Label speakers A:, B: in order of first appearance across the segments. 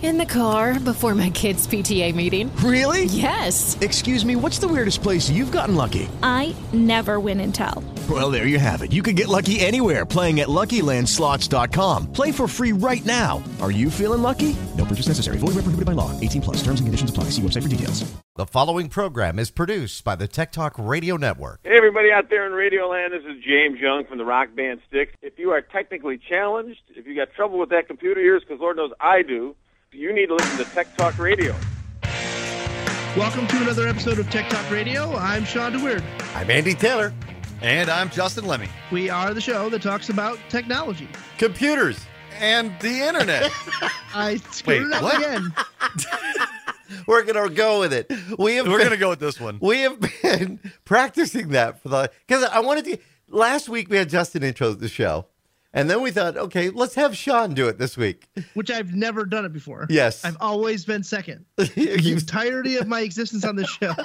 A: In the car before my kids' PTA meeting.
B: Really?
A: Yes.
B: Excuse me, what's the weirdest place you've gotten lucky?
C: I never win and tell.
B: Well, there you have it. You can get lucky anywhere playing at LuckyLandSlots.com. Play for free right now. Are you feeling lucky? No purchase necessary. Void where prohibited by law. 18 plus. Terms and conditions apply. See website for details.
D: The following program is produced by the Tech Talk Radio Network.
E: Hey, everybody out there in Radio Land, this is James Young from the rock band Styx. If you are technically challenged, if you got trouble with that computer of yours, because Lord knows I do, you need to listen to Tech Talk Radio.
F: Welcome to another episode of Tech Talk Radio. I'm Sean DeWeird.
D: I'm Andy Taylor.
G: And I'm Justin Lemmy.
F: We are the show that talks about technology.
D: Computers.
G: And the internet.
F: I screwed
G: Wait,
F: it up
G: what?
F: again.
D: We're gonna go with it. We have
G: We're
D: been,
G: going to go with this one.
D: we have been practicing that for the because I wanted to. Last week we had Justin intro the show, and then we thought, okay, let's have Sean do it this week.
F: Which I've never done it before.
D: Yes.
F: I've always been second. The entirety of my existence on this show.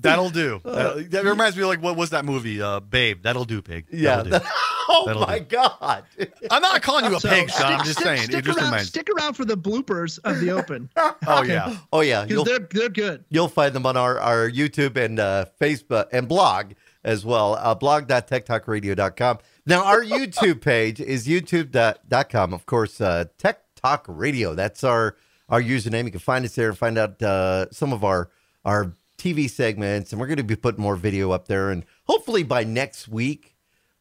G: That'll do. That, that reminds me of like, what was that movie? Uh, Babe. That'll do, pig.
D: yeah.
G: That'll do.
D: oh
G: That'll
D: my
G: do.
D: god.
G: I'm not calling you a
F: So
G: pig, Sean. I'm just
F: stick-
G: saying.
F: Stick
G: it just
F: around, stick around for the bloopers of the open.
G: Oh, yeah.
D: Oh yeah.
F: Because
D: You'll
F: they're, they're good.
D: you'll find them on our our YouTube and uh, Facebook and blog as well. Uh, blog.techtalkradio.com. Now our YouTube page is youtube.com. Of course, uh, Tech Talk Radio. That's our our username. You can find us there and find out uh, some of our our TV segments, and we're going to be putting more video up there. And hopefully by next week,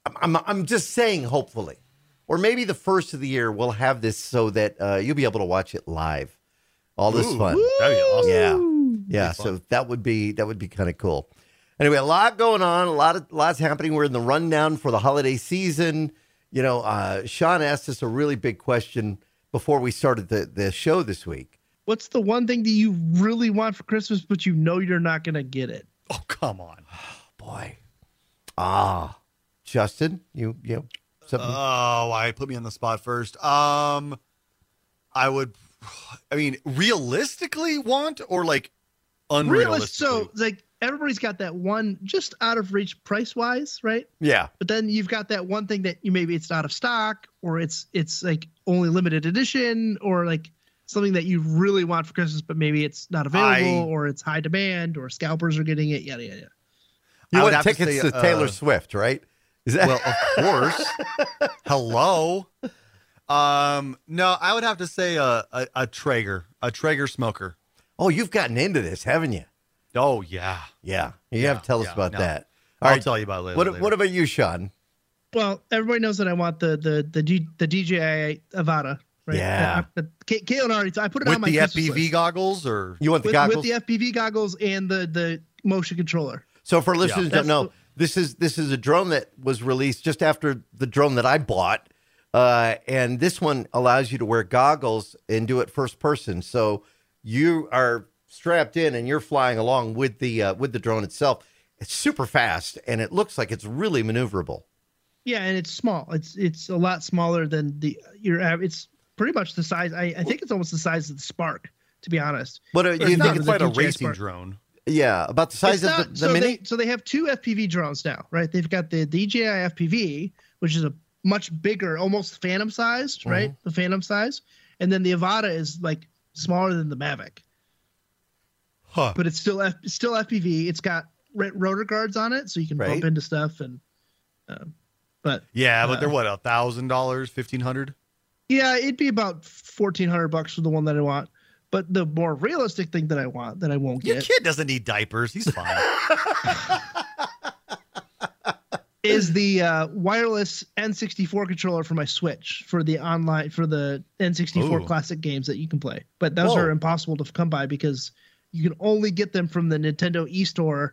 D: I'm I'm, I'm just saying hopefully, or maybe the first of the year, we'll have this so that uh, you'll be able to watch it live. All this
G: Ooh,
D: fun.
G: That'd be awesome.
D: Yeah, yeah. So that would be that would be kind of cool. Anyway, a lot going on, a lot of lots happening. We're in the rundown for the holiday season. You know, uh, Sean asked us a really big question before we started the the show this week.
F: What's the one thing that you really want for Christmas, but you know you're not going to get it?
G: Oh, come on.
D: Boy, ah, Justin, you you something?
G: Oh, I put me on the spot first. Um, I would, I mean, realistically want or like
F: Realist. So, like, everybody's got that one just out of reach price wise, right?
D: yeah,
F: but then you've got that one thing that you maybe it's out of stock or it's it's like only limited edition or like something that you really want for christmas but maybe it's not available
G: I-
F: or it's high demand or scalpers are getting it yada yada yada
D: you
G: I
D: want
G: have to
D: tickets
G: say,
D: to, Taylor
G: uh,
D: Swift, right? Is that
G: Well, of course. Hello. Um, no, I would have to say a, a a Traeger, a Traeger smoker.
D: oh, you've gotten into this, haven't you?
G: Oh yeah,
D: Yeah, you have to tell us
G: yeah,
D: about
G: no.
D: that.
G: I'll
D: All right,
G: tell you about it later.
D: what
G: later.
D: what about you, Sean?
F: well everybody knows that i want the the the, D, the dji avata right
D: Yeah.
F: K- Kaylin already i put it
G: with
F: on my
G: the FPV
F: list.
G: goggles or
D: You want the
F: with,
D: goggles?
F: with the fpv goggles and the the motion controller
D: So for listeners who don't know, this is this is a drone that was released just after the drone that I bought, uh, and this one allows you to wear goggles and do it first person. So you are strapped in and you're flying along with the uh, with the drone itself. It's super fast and it looks like it's really maneuverable.
F: Yeah, and it's small. It's it's a lot smaller than the your It's pretty much the size. I, I think it's almost the size of the Spark. To be honest,
D: But
F: It's
D: you think?
G: it's quite a racing
F: Spark.
G: drone.
D: Yeah, about the size of the, the
F: so
D: mini.
F: They, so they have two FPV drones now, right? They've got the DJI FPV, which is a much bigger, almost Phantom sized,
D: Mm-hmm.
F: right? The Phantom size, and then the Avata is like smaller than the Mavic,
G: Huh.
F: but it's still F, still FPV. It's got ro- rotor guards on it, so you can
D: Right.
F: bump into stuff. And um, but
G: Yeah, but
F: Uh,
G: they're what a thousand dollars, fifteen hundred.
F: Yeah, it'd be about fourteen hundred bucks for the one that I want. But the more realistic thing that I want that I won't
G: Your
F: get Your
G: kid doesn't need diapers. He's fine.
F: is the uh, wireless N64 controller for my Switch for the online for the N64
G: Ooh.
F: classic games that you can play. But those
D: Whoa.
F: are impossible to come by because you can only get them from the Nintendo eStore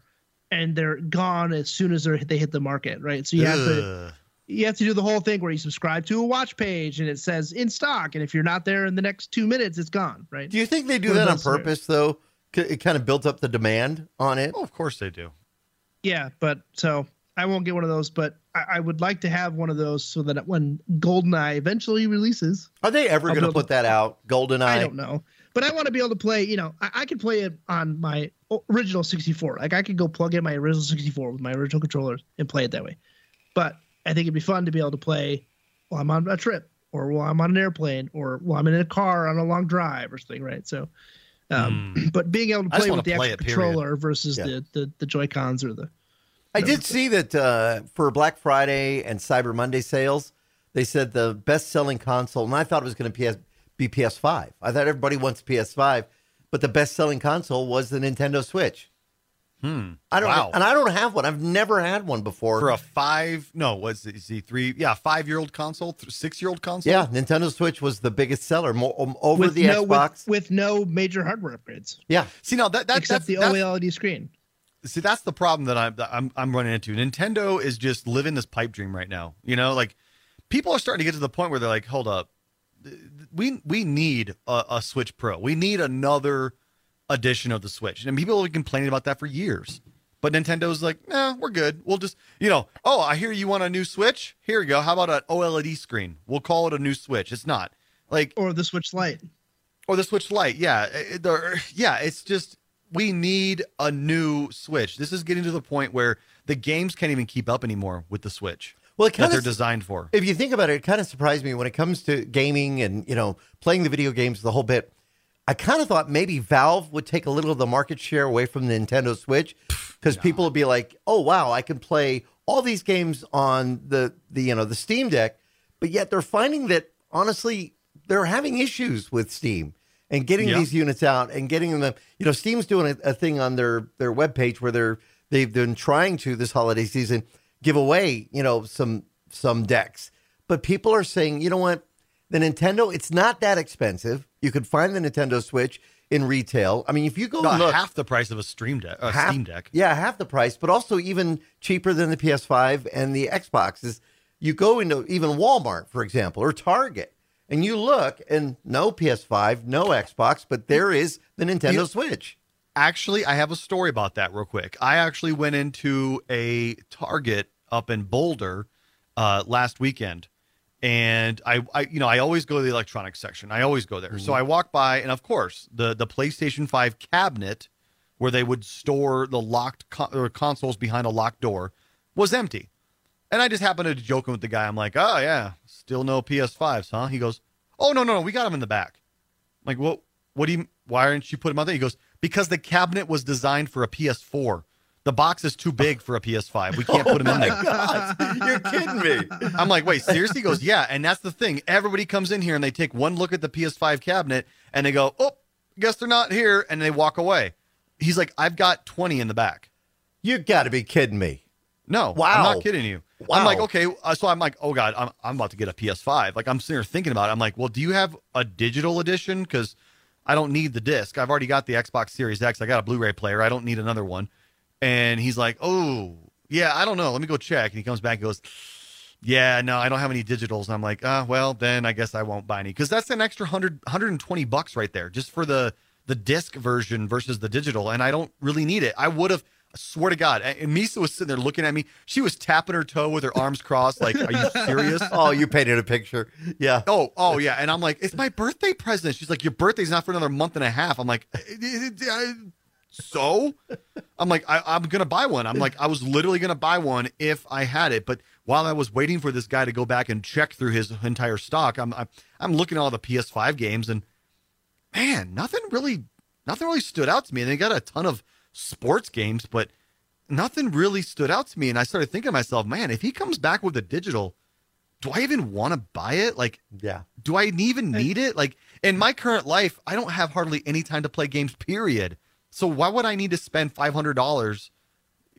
F: and they're gone as soon as they're, they hit the market, right? So you have to you have to do the whole thing where you subscribe to a watch page and it says in stock and if you're not there in the next 2 minutes it's gone, right?
D: Do you think they do
F: One of
D: that on
F: those scenarios.
D: purpose though? It kind of built up the demand on it.
G: Oh, of course they do.
F: Yeah, but so I won't get one of those, but I, I would like to have one of those so that when GoldenEye eventually releases,
D: Are they ever going to put that out? Goldeneye.
F: I don't know. But I want to be able to play. You know, I, I can play it on my original 64. Like I could go plug in my original 64 with my original controllers and play it that way. But I think it'd be fun to be able to play while I'm on a trip or while I'm on an airplane or while I'm in a car on a long drive or something, right? So, um, but being able to play with the
G: play
F: actual
G: it,
F: controller versus
D: Yeah.
F: the, the the Joy Cons or the
D: I did see that uh, for Black Friday and Cyber Monday sales, they said the best selling console, and I thought it was going to PS, be PS5. I thought everybody wants PS5, but the best selling console was the Nintendo Switch.
G: Hmm.
D: I don't,
G: Wow.
D: and I don't have one. I've never had one before.
G: For a five, no, what's it? Is he three? Yeah, five year old console, six year old console.
D: yeah, Nintendo Switch was the biggest seller more, um, over
F: with
D: the
F: no
D: Xbox.
F: with, with no major hardware upgrades
G: Yeah. See now that, that
F: except
G: that's,
F: the
G: that's,
F: OLED screen.
G: see that's the problem that I'm, that I'm I'm running into. Nintendo is just living this pipe dream right now. You know, like people are starting to get to the point where they're like, hold up, we we need a, a Switch Pro. We need another edition of the Switch, and people have been complaining about that for years. But Nintendo's like, nah, we're good. We'll just, you know, oh, I hear you want a new Switch. Here you go. How about an OLED screen? We'll call it a new Switch. It's not like
F: Or the Switch Lite.
G: or the Switch Lite. Yeah, It- yeah. It's just we need a new Switch. This is getting to the point where the games can't even keep up anymore with the Switch
D: Well, it
G: that they're designed for.
D: if you think about it, it kind of surprised me when it comes to gaming and you know playing the video games the whole bit. I kind of thought maybe Valve would take a little of the market share away from the Nintendo Switch because people would be like, "Oh wow, I can play all these games on the the you know the Steam Deck," but yet they're finding that honestly they're having issues with Steam and getting
G: Yeah.
D: these units out and getting them. You know, Steam's doing a, a thing on their their webpage where they're they've been trying to this holiday season give away you know some some decks, but people are saying, you know what, the Nintendo it's not that expensive. You could find the Nintendo Switch in retail. I mean, if you go
G: About
D: look,
G: half the price of a Stream Deck, a
D: half-
G: Steam Deck.
D: Yeah, half the price, but also even cheaper than the PS5 and the Xboxes. You go into even Walmart, for example, or Target, and you look, and no PS5, no Xbox, but there is the Nintendo
G: You-
D: Switch.
G: Actually, I have a story about that real quick. I actually went into a Target up in Boulder uh, last weekend, and I, I, you know, I always go to the electronics section. I always go there. So I walk by, and of course, the the PlayStation Five cabinet where they would store the locked con- or consoles behind a locked door was empty. And I just happened to joking with the guy. I'm like, "Oh yeah, still no PS5s, huh?" He goes, "Oh no, no, no, we got them in the back." I'm like, "What? What do you? Why aren't you putting them out there?" He goes, "Because the cabinet was designed for a PS4. The box is too big for a PS5. We can't put them in there."
D: God, you're kidding me.
G: I'm like, wait, seriously? He goes, yeah. And that's the thing. Everybody comes in here and they take one look at the PS5 cabinet and they go, oh, guess they're not here. And they walk away. He's like, I've got 20 in the back.
D: You got to be kidding me.
G: No,
D: Wow.
G: I'm not kidding you.
D: Wow.
G: I'm like, okay. Uh, so I'm like, oh God, I'm, I'm about to get a PS5. Like, I'm sitting here thinking about it. I'm like, well, do you have a digital edition? Because I don't need the disc. I've already got the Xbox Series X. I got a Blu ray player. I don't need another one. And he's like, oh, yeah, I don't know. Let me go check. And he comes back and goes, yeah, no, I don't have any digitals. And I'm like, ah, well, then I guess I won't buy any because that's an extra 100, 120 bucks right there just for the the disc version versus the digital. And I don't really need it. I would have, I swear to God. And Misa was sitting there looking at me. She was tapping her toe with her arms crossed, like, are you serious?
D: Oh, you painted a picture. Yeah.
G: Oh, oh yeah. And I'm like, it's my birthday present. She's like, your birthday's not for another month and a half. I'm like, "Eh, eh, eh, so? I'm like, I, I'm gonna buy one. I'm like, I was literally gonna buy one if I had it. But while I was waiting for this guy to go back and check through his entire stock, I'm I'm, I'm looking at all the PS5 games and man, nothing really, nothing really stood out to me. And they got a ton of sports games, but nothing really stood out to me. And I started thinking to myself, man, if he comes back with a digital, do I even want to buy it? Like,
D: Yeah.
G: do I even need it? Like in my current life, I don't have hardly any time to play games. Period. So why would I need to spend five hundred dollars,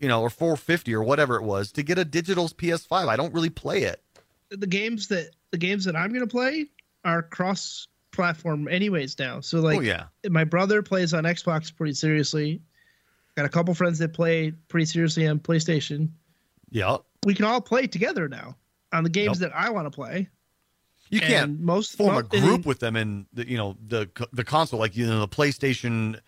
G: you know, or four fifty or whatever it was to get a digital PS5? I don't really play it.
F: the games that the games that I'm gonna play are cross platform anyways now. So like
G: oh yeah,
F: my brother plays on Xbox pretty seriously. Got a couple friends that play pretty seriously on PlayStation.
G: yeah.
F: We can all play together now on the games
G: Yep.
F: that I want to play.
G: You
F: And
G: can't
F: most
G: form
F: mo-
G: a group with them in the you know the the console like you know the PlayStation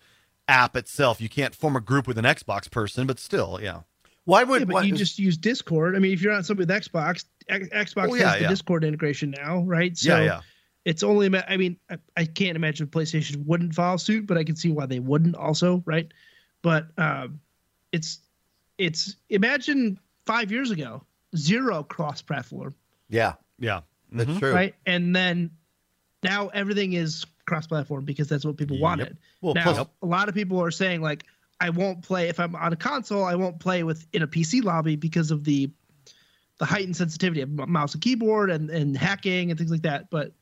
G: app itself. You can't form a group with an Xbox person, but still, yeah.
D: Why would
F: Yeah, but
D: why-
F: you just use Discord. I mean, if you're on something with Xbox, X- Xbox
G: Oh, yeah,
F: has the
G: yeah.
F: Discord integration now, right? So
G: yeah, yeah.
F: it's only. ma- I mean, I, I can't imagine PlayStation wouldn't follow suit, but I can see why they wouldn't also, right? But um, it's it's imagine five years ago, zero cross-platform,
D: Yeah,
G: Yeah.
D: that's
G: Mhm.
D: true.
F: right? And then now everything is cross-platform because that's what people wanted.
D: Well,
F: now
D: plus-
F: a lot of people are saying like, I won't play if I'm on a console. I won't play with in a PC lobby because of the the heightened sensitivity of mouse and keyboard and, and hacking and things like that. But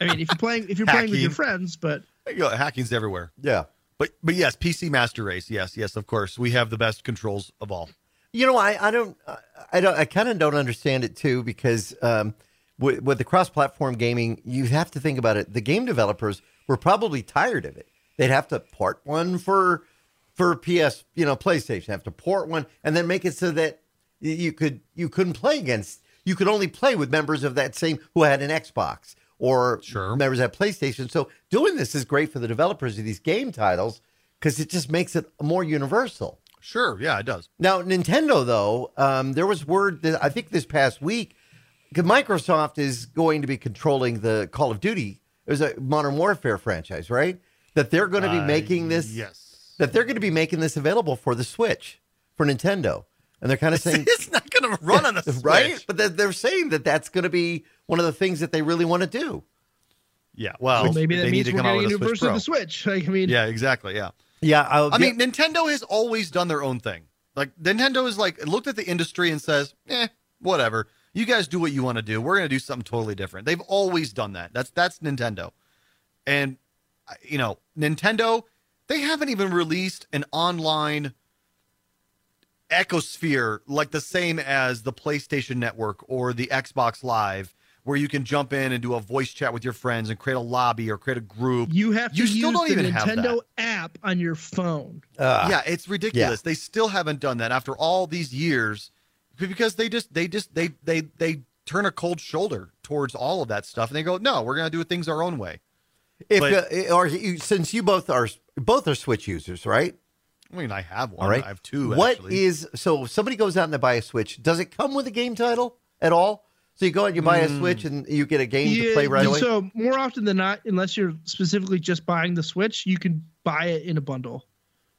F: I mean, if you're playing if you're playing with your friends, but
G: You know, hacking's everywhere.
D: Yeah.
G: But but yes, PC Master Race. Yes, yes, of course. We have the best controls of all.
D: You know, I, I don't, I- I don't, I kind of don't understand it too because um, with, with the cross-platform gaming, you have to think about it. The game developers were probably tired of it. They'd have to port one for for PS, you know, PlayStation. Have to port one and then make it so that you could you couldn't play against. You could only play with members of that same who had an Xbox or
G: Sure.
D: members at PlayStation. So doing this is great for the developers of these game titles because it just makes it more universal.
G: Sure, yeah, it does.
D: Now, Nintendo, though, um, there was word that I think this past week, Microsoft is going to be controlling the Call of Duty. There's a Modern Warfare franchise, right? That they're going to be
G: Uh,
D: making this.
G: Yes.
D: That they're going to be making this available for the Switch for Nintendo, and they're kind of saying,
G: it's not going to run on the Switch.
D: right? But they're, they're saying that that's going to be one of the things that they really want to do.
G: Yeah. Well,
F: well, maybe that
G: they
F: means
G: need to
F: we're
G: come out
F: getting a
G: with
F: new
G: a Switch
F: version of the Switch. Like, I mean,
G: Yeah, exactly. Yeah.
D: Yeah, I'll
G: I mean, Nintendo has always done their own thing. Like Nintendo is like looked at the industry and says, "Eh, whatever. You guys do what you want to do. We're going to do something totally different." They've always done that. That's that's Nintendo. And you know, Nintendo, they haven't even released an online ecosphere like the same as the PlayStation Network or the Xbox Live where you can jump in and do a voice chat with your friends and create a lobby or create a group.
F: you have to
G: You
F: use
G: still don't
F: the
G: even have
F: Nintendo
G: that.
F: app on your phone.
D: uh,
G: yeah, it's ridiculous. They still haven't done that after all these years because they just they just they they they turn a cold shoulder towards all of that stuff and they go, "No, we're going to do things our own way."
D: if
G: but-
D: uh, or you, since you both are both are Switch users, right?
G: I mean, I have one.
D: All right.
G: I have two
D: What
G: actually.
D: is so? If somebody goes out and they buy a Switch, does it come with a game title at all? So you go out and you buy a
G: Hmm.
D: Switch and you get a game to play right away.
F: So more often than not, unless you're specifically just buying the Switch, you can buy it in a bundle.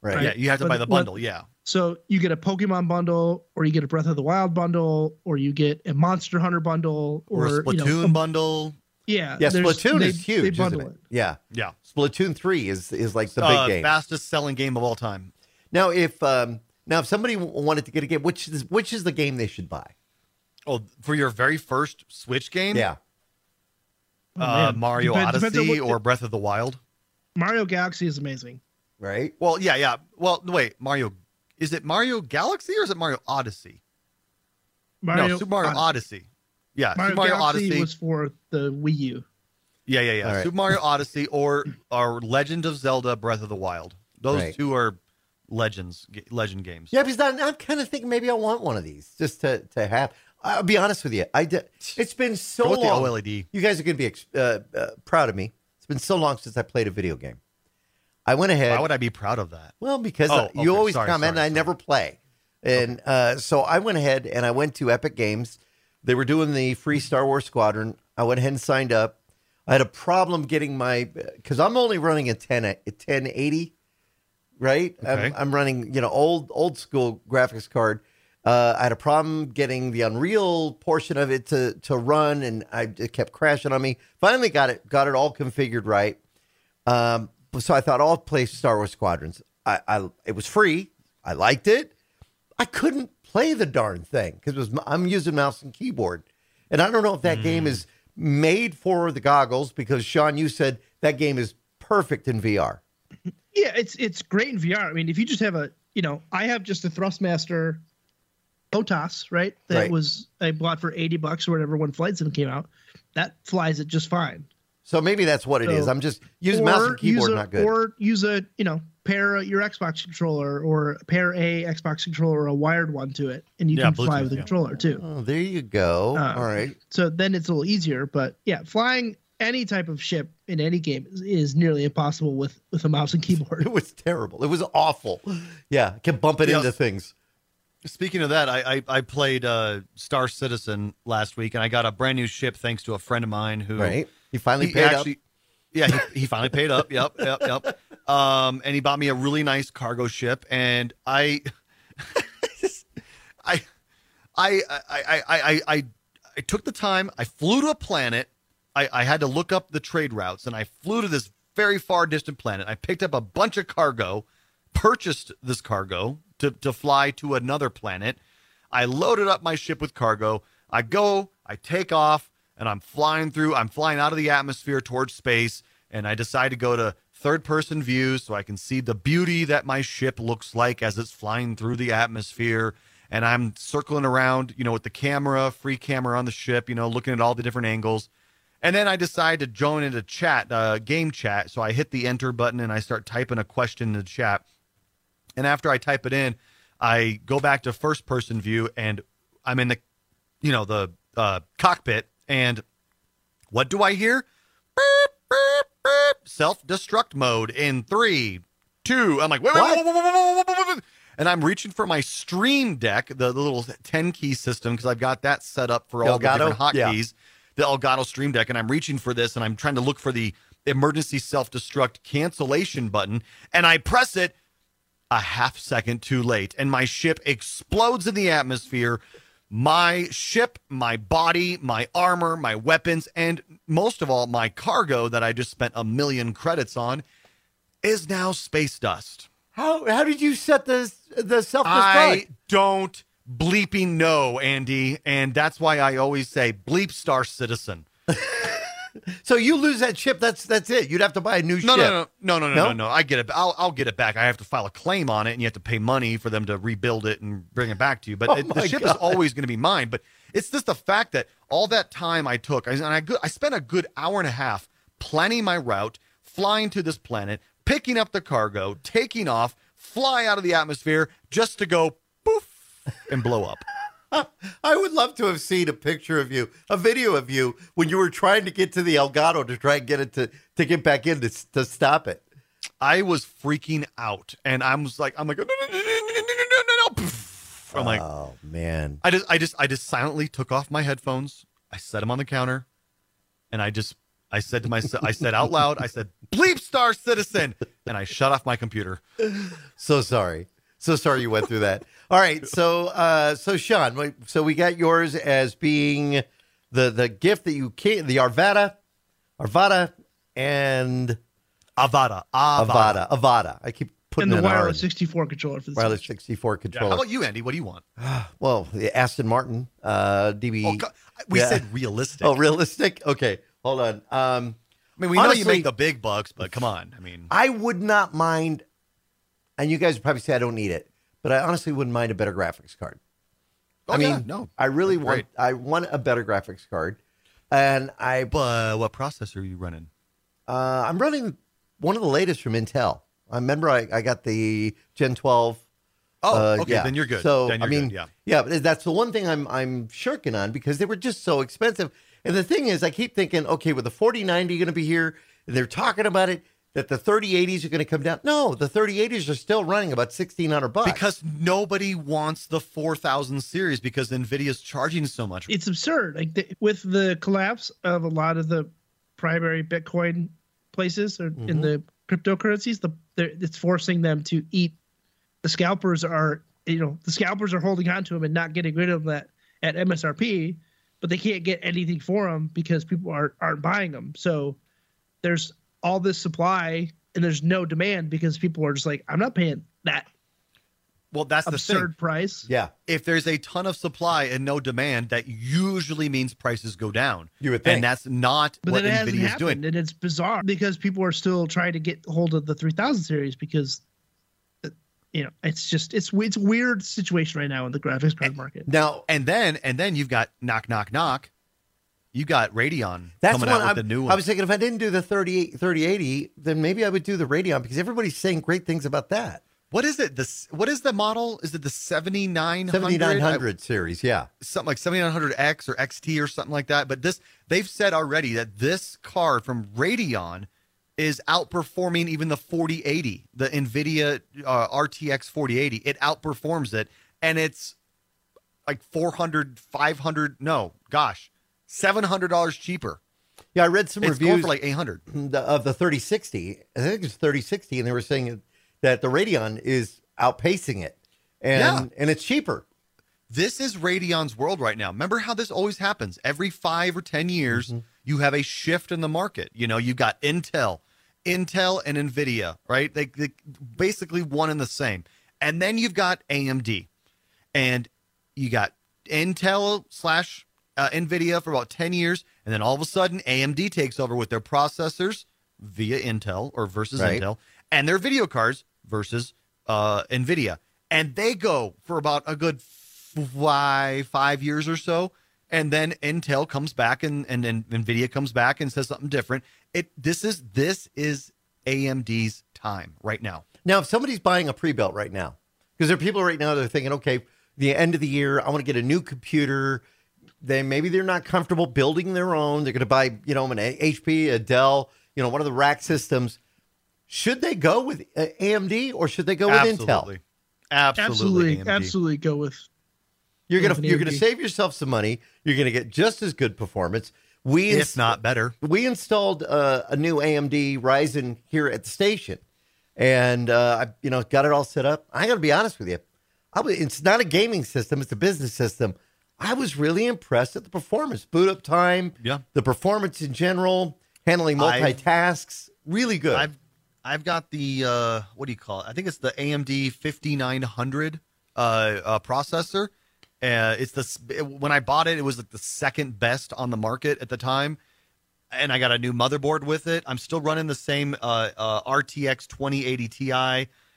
D: Right.
F: right.
G: Yeah, you have to
F: But
G: buy the
F: what-
G: bundle, yeah.
F: So you get a Pokemon bundle, or you get a Breath of the Wild bundle, or you get a Monster Hunter bundle,
G: Or,
F: or,
G: a Splatoon
F: you know, a-
G: bundle.
F: yeah,
D: Yeah, Splatoon
F: they-
D: is huge,
F: They
D: isn't
F: bundle
D: it?
F: it.
D: Yeah,
G: Yeah.
D: Splatoon three is is like the big
G: Uh,
D: game.
G: fastest selling game of all time.
D: Now, if um, now if somebody wanted to get a game, which is which is the game they should buy?
G: Oh, for your very first Switch game?
D: Yeah,
F: Oh,
G: Uh. Mario
F: Depends- depends on
G: Odyssey
F: what-
G: or Breath of the Wild?
F: Mario Galaxy is amazing.
D: Right.
G: Well, yeah, yeah. Well, wait, Mario is it Mario Galaxy or is it Mario Odyssey?
F: Mario,
G: no, Super Mario
F: Odyssey.
G: Odyssey. Yeah,
F: Mario,
G: Super Mario
F: Galaxy
G: Odyssey.
F: was for the Wii U.
G: Yeah, yeah, yeah.
D: All right.
G: Super Mario Odyssey or or Legend of Zelda: Breath of the Wild. Those
D: Right.
G: two are legends, legend games.
D: Yeah, because I'm, I'm kind of thinking maybe I want one of these just to to have. I'll be honest with you. I did, it's been so
G: Go with the
D: long.
G: OLED.
D: You guys are going to be ex- uh, uh, proud of me. It's been so long since I played a video game. I went ahead.
G: Why would I be proud of that?
D: Well, because
G: Oh,
D: uh, you
G: okay.
D: always
G: Sorry,
D: comment,
G: sorry,
D: and I never play. And uh, so I went ahead and I went to Epic Games. They were doing the free Star Wars Squadron. I went ahead and signed up. I had a problem getting my because I'm only running a 10 a 1080, right?
G: Okay.
D: I'm, I'm running you know old old school graphics card. Uh, I had a problem getting the Unreal portion of it to to run, and I it kept crashing on me. Finally, got it got it all configured right. Um, so I thought I'll play Star Wars Squadrons. I, I it was free. I liked it. I couldn't play the darn thing because I'm using mouse and keyboard, and I don't know if that hmm. game is made for the goggles because Sean, you said that game is perfect in VR.
F: Yeah, it's it's great in VR. I mean, if you just have a, you know, I have just a Thrustmaster HOTAS, right? That
D: Right.
F: was I bought for eighty bucks or whatever when Flight Sim came out. That flies it just fine.
D: So maybe that's what it is.
F: So-
D: I'm just using mouse and keyboard,
F: a,
D: not good.
F: Or use a, you know, pair your Xbox controller or pair a Xbox controller or a wired one to it, and you
G: Yeah,
F: can fly with the
G: yeah.
F: controller too.
D: oh, there you go.
F: Uh,
D: All right.
F: So then it's a little easier. But yeah, flying any type of ship in any game is, is nearly impossible with with a mouse and keyboard.
D: It was terrible. It was awful. Yeah, I kept bumping
G: Yeah.
D: into things.
G: Speaking of that, I I, I played uh, Star Citizen last week, and I got a brand new ship thanks to a friend of mine who
D: Right. He finally
G: He
D: paid
G: actually, yeah, he, he finally paid up. Yep, yep, yep. Um, and he bought me a really nice cargo ship, and I, I, I, I, I, I, I, I took the time. I flew to a planet. I, I had to look up the trade routes, and I flew to this very far distant planet. I picked up a bunch of cargo, purchased this cargo to to fly to another planet. I loaded up my ship with cargo. I go, I take off, and I'm flying through. I'm flying out of the atmosphere towards space, and I decide to go to third person view so I can see the beauty that my ship looks like as it's flying through the atmosphere. And I'm circling around, you know, with the camera, free camera on the ship, you know, looking at all the different angles. And then I decide to join into chat, uh, game chat. So I hit the enter button and I start typing a question in the chat. And after I type it in, I go back to first person view and I'm in the, you know, the uh, cockpit. And what do I hear? Self destruct mode in three, two. I'm like, wait, wait, wait, wait, wait, wait, wait, wait, wait. And I'm reaching for my stream deck, the, the little 10 key system, because I've got that set up for all the different hotkeys,
D: Yeah.
G: the Elgato Stream Deck. And I'm reaching for this and I'm trying to look for the emergency self destruct cancellation button. And I press it a half second too late, and my ship explodes in the atmosphere. My ship, my body, my armor, my weapons, and most of all, my cargo that I just spent a million credits on is now space dust.
D: How how did you set the the self destruct?
G: I don't bleeping know, Andy, and that's why I always say bleep star citizen.
D: So you lose that ship. That's that's it. You'd have to buy a new
G: No,
D: ship.
G: no, no, no, no, no,
D: No?
G: no, no. I get it. I'll, I'll get it back. I have to file a claim on it, and you have to pay money for them to rebuild it and bring it back to you. But
D: Oh
G: it- the ship is always going to be mine. But it's just the fact that all that time I took, and I, I spent a good hour and a half planning my route, flying to this planet, picking up the cargo, taking off, fly out of the atmosphere, just to go poof and blow up.
D: I would love to have seen a picture of you, a video of you when you were trying to get to the Elgato to try and get it to to get back in to, to stop it.
G: I was freaking out, and I was like, I'm like, no, no, no, no, no, no, no. I'm like,
D: oh man.
G: I just, I just, I just silently took off my headphones. I set them on the counter, and I just, I said to myself, I said out loud, I said, "Bleep Star Citizen," and I shut off my computer.
D: So sorry so sorry you went through that. All right, so uh, so Sean, so we got yours as being the the gift that you can't the Arvada, Arvada, and
G: Avata, Avata.
D: Avata, Avata. I keep putting
F: and the
D: an R
F: wireless
D: in.
F: 64 controller for the
D: wireless
F: Switch.
D: 64
G: Yeah,
D: controller.
G: how about you, Andy? What do you want?
D: Well, the Aston Martin, uh, DB.
G: Oh, God, we
D: Yeah.
G: said realistic.
D: Oh, realistic? Okay, hold on. Um,
G: I mean, we know you make the big bucks, but come on. I mean,
D: I would not mind, and you guys would probably say I don't need it, but I honestly wouldn't mind a better graphics card.
G: oh,
D: I mean,
G: yeah, no.
D: I really
G: That's
D: want.
G: great.
D: I want a better graphics card, and I
G: But what processor are you running?
D: uh, I'm running one of the latest from Intel. I remember I, I got the Gen 12.
G: Oh,
D: uh,
G: okay,
D: yeah.
G: then you're good.
D: So
G: Then you're
D: I mean,
G: good, yeah.
D: yeah, but that's the one thing I'm I'm shirking on because they were just so expensive. And the thing is, I keep thinking, okay, with the 4090 going to be here, and they're talking about it that the 3080s are going to come down. No, the 3080s are still running about 1600 bucks.
G: Because nobody wants the 4000 series because Nvidia's charging so much.
F: It's absurd. Like the, with the collapse of a lot of the primary Bitcoin places or in mm-hmm. the cryptocurrencies, the it's forcing them to eat. The scalpers are, you know, the scalpers are holding on to them and not getting rid of that at MSRP, but they can't get anything for them because people aren't aren't buying them. So there's all this supply and there's no demand because people are just like, I'm not paying that
G: Well, that's the
F: absurd
G: thing.
F: price.
D: yeah,
G: If there's a ton of supply and no demand, that usually means prices go down.
D: You would think.
G: And that's not
F: But
G: what
F: then
G: Nvidia is doing.
F: and it's bizarre because people are still trying to get hold of the 3000 series because, uh, you know, it's just it's it's a weird situation right now in the graphics card market.
D: now
G: And then and then you've got knock knock knock. You got Radeon
D: that's
G: coming out with
D: I,
G: the new one.
D: I was thinking if I didn't do the 30, 3080, then maybe I would do the Radeon because everybody's saying great things about that.
G: what is it? This what is the model? Is it the 7900?
D: 7900 series, yeah.
G: something like 7900X or XT or something like that. But this, they've said already that this card from Radeon is outperforming even the 4080, the NVIDIA uh, RTX 4080. It outperforms it, and it's like 400, 500, no, gosh, $700 cheaper.
D: Yeah, I read some
G: It's going
D: reviews
G: for like 800.
D: of the 3060. I think it's 3060, and they were saying that the Radeon is outpacing it, and
G: Yeah.
D: and it's cheaper.
G: This is Radeon's world right now. Remember how this always happens? Every five or 10 years, mm-hmm. you have a shift in the market. You know, you've got Intel, Intel and NVIDIA, right? They, they basically one and the same. And then you've got AMD. And you got Intel slash uh, NVIDIA for about 10 years. And then all of a sudden, AMD takes over with their processors via Intel or versus
D: Right.
G: Intel and their video cards versus uh, NVIDIA. And they go for about a good five, five years or so. And then Intel comes back and, and, and NVIDIA comes back and says something different. It this is this is AMD's time right now.
D: Now, if somebody's buying a pre-built right now, because there are people right now that are thinking, okay, the end of the year, I want to get a new computer. They maybe they're not comfortable building their own. They're going to buy, you know, an HP, a Dell, you know, one of the rack systems. Should they go with uh, AMD or should they go with Intel?
G: Absolutely.
F: Absolutely,
G: Absolutely. AMD.
F: absolutely go with.
D: You're gonna you're gonna save yourself some money. You're gonna get just as good performance. We
G: If
D: ins-
G: not better.
D: we installed uh, a new AMD Ryzen here at the station, and uh, I you know got it all set up. I got to be honest with you, I was, it's not a gaming system; it's a business system. I was really impressed at the performance, boot up time,
G: Yeah.
D: the performance in general, handling
G: I've-
D: multitasks, really good.
G: I've I've got the uh, what do you call it? I think it's the AMD 5900 uh, uh, processor. Uh, it's the when I bought it, it was like the second best on the market at the time, and I got a new motherboard with it. I'm still running the same uh, uh, RTX 2080 Ti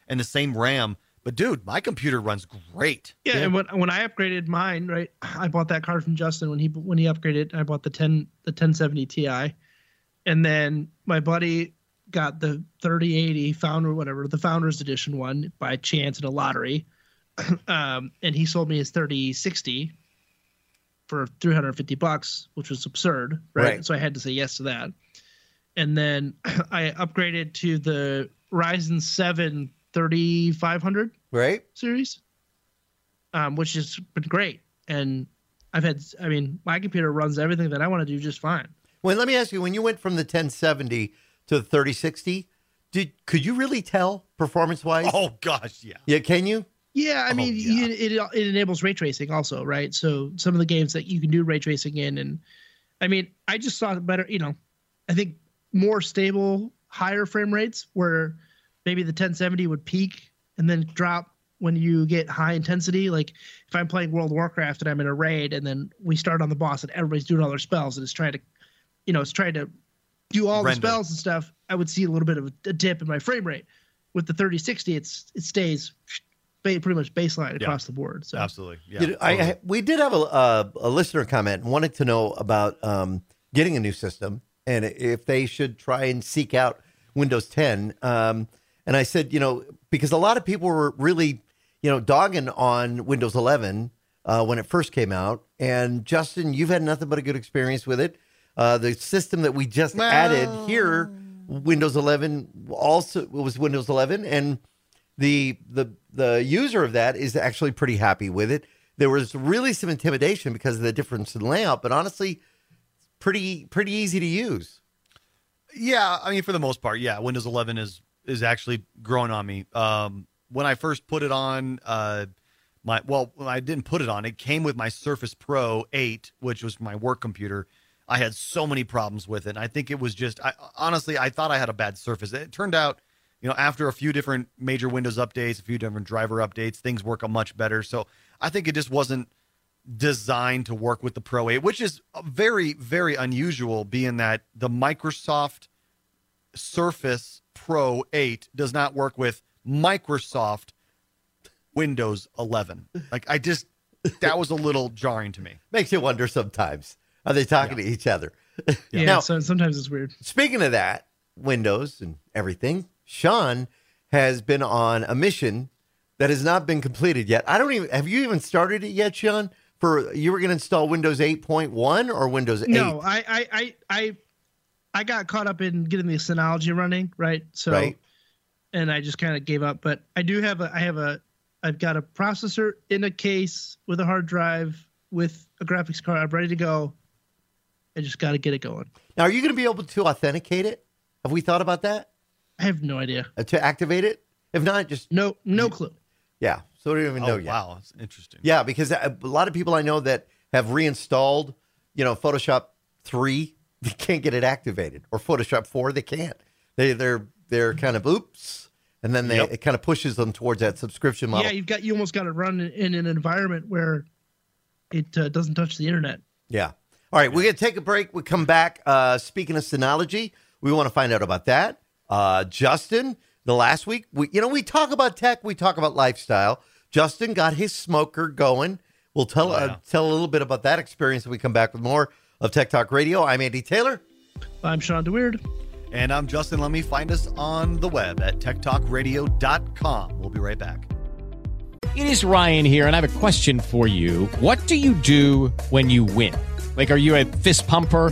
G: and the same RAM. But dude, my computer runs great.
F: Yeah, and when when I upgraded mine, right, I bought that card from Justin when he when he upgraded. I bought the ten the ten seventy Ti, and then my buddy got the thirty eighty founder whatever the founders edition one by chance in a lottery, um, and he sold me his thirty sixty for three hundred fifty bucks, which was absurd, right?
D: Right.
F: So I had to say yes to that, and then I upgraded to the Ryzen seven thirty five hundred
D: right?
F: series, um, which has been great. And I've had, I mean, my computer runs everything that I want to do just fine.
D: Well, let me ask you: when you went from the 1070 to the 3060, did could you really tell performance wise?
G: Oh gosh, yeah.
D: Yeah, can you?
F: Yeah, I
G: Oh,
F: mean,
G: yeah.
F: It, it it enables ray tracing also, right? So some of the games that you can do ray tracing in, and I mean, I just saw better, you know, I think more stable, higher frame rates where maybe the 1070 would peak and then drop when you get high intensity. Like if I'm playing World of Warcraft and I'm in a raid, and then we start on the boss and everybody's doing all their spells and it's trying to, you know, it's trying to do all
G: Render.
F: the spells and stuff. I would see a little bit of a dip in my frame rate. With the 3060, it's it stays pretty much baseline
G: Yeah.
F: across the board. So
G: Absolutely. Yeah.
D: You know, I, I we did have a, a a listener comment and wanted to know about um, getting a new system and if they should try and seek out Windows 10. Um, and I said, you know, because a lot of people were really, you know, dogging on Windows 11 uh, when it first came out. And Justin, you've had nothing but a good experience with it. Uh, the system that we just added here, Windows 11, also was Windows 11, and the the the user of that is actually pretty happy with it. There was really some intimidation because of the difference in layout, but honestly, pretty pretty easy to use.
G: Yeah, I mean, for the most part, yeah. Windows 11 is is actually growing on me. Um, when I first put it on, uh, my well, I didn't put it on. It came with my Surface Pro 8, which was my work computer. I had so many problems with it. And I think it was just, I honestly, I thought I had a bad Surface. It turned out, you know, after a few different major Windows updates, a few different driver updates, things work a much better. So I think it just wasn't designed to work with the Pro 8, which is very, very unusual, being that the Microsoft Surface Pro 8 does not work with Microsoft Windows 11. Like, I just, that was a little jarring to me.
D: Makes you wonder sometimes. Are they talking to each other?
F: yeah,
D: Now,
F: so sometimes it's weird.
D: speaking of that, Windows and everything, Sean has been on a mission that has not been completed yet. I don't even have you even started it yet, Sean? For you were going to install Windows 8.1 or Windows 8?
F: No, I, I, I, I, I got caught up in getting the Synology running, right? So,
D: Right.
F: and I just kind of gave up. But I do have a, I have a, I've got a processor in a case with a hard drive with a graphics card. I'm ready to go. I just got to get it going.
D: Now, are you going to be able to authenticate it? Have we thought about that
F: I have no idea.
D: uh, to activate it? If not, just
F: No, no clue.
D: yeah. So we don't even know
G: Oh
D: yet.
G: wow, that's interesting.
D: Yeah, because a a lot of people I know that have reinstalled, you know, Photoshop three, they can't get it activated, or Photoshop four, they can't. They they're they're kind of oops, and then they
G: Yep.
D: it kind of pushes them towards that subscription model.
F: Yeah, you've got you almost got to run in, in an environment where it uh, doesn't touch the internet.
D: Yeah. All right, we're going to take a break. We come back. Uh, speaking of Synology, we want to find out about that. Uh, Justin, the last week, we you know we talk about tech, we talk about lifestyle. Justin got his smoker going. We'll tell
G: Oh, yeah.
D: uh, tell a little bit about that experience when we come back with more of Tech Talk Radio. I'm Andy Taylor.
F: I'm Sean DeWeird.
G: And I'm Justin. Let me find us on the web at techtalkradio.com. We'll be right back.
H: It is Ryan here, and I have a question for you. What do you do when you win? Like, are you a fist pumper?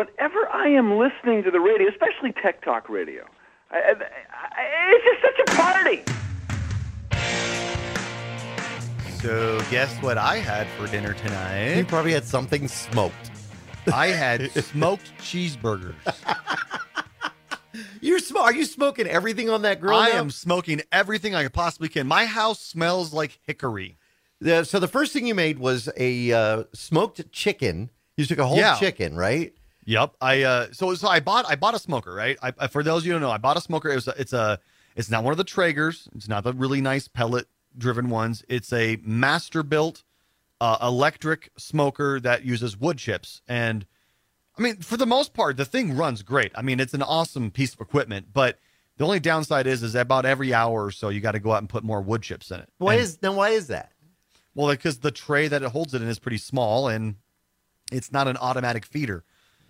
I: Whenever I am listening to the radio, especially Tech Talk Radio, I, I, I, it's just such a party.
G: So, guess what I had for dinner tonight?
D: You probably had something smoked.
G: I had smoked cheeseburgers.
D: You're sm- Are you smoking everything on that grill?
G: I
D: now?
G: am smoking everything I possibly can. My house smells like hickory.
D: The- so the first thing you made was a uh, smoked chicken. You took a whole
G: Yeah.
D: chicken, right?
G: Yep. I uh so so I bought I bought a smoker, right? I, for those of you who don't know, I bought a smoker. It was a, it's a it's not one of the Traegers. It's not the really nice pellet driven ones. It's a Masterbuilt uh, electric smoker that uses wood chips. And I mean, for the most part, the thing runs great. I mean, it's an awesome piece of equipment, but the only downside is is about every hour or so you got to go out and put more wood chips in it.
D: Why
G: And-
D: is then? Why is that?
G: well, because the tray that it holds it in is pretty small and it's not an automatic feeder.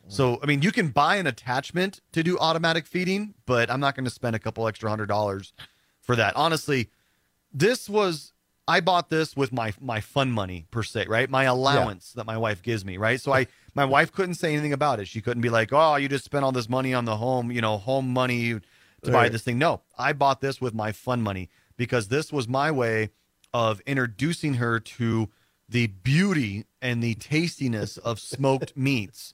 G: So, I mean, you can buy an attachment to do automatic feeding, but I'm not going to spend a couple extra hundred dollars for that. Honestly, this was I bought this with my my fun money per se, right? My allowance that my wife gives me, right? So I my wife couldn't say anything about it. She couldn't be like, "Oh, you just spent all this money on the home, you know, home money to buy this thing." No, I bought this with my fun money because this was my way of introducing her to the beauty and the tastiness of smoked meats.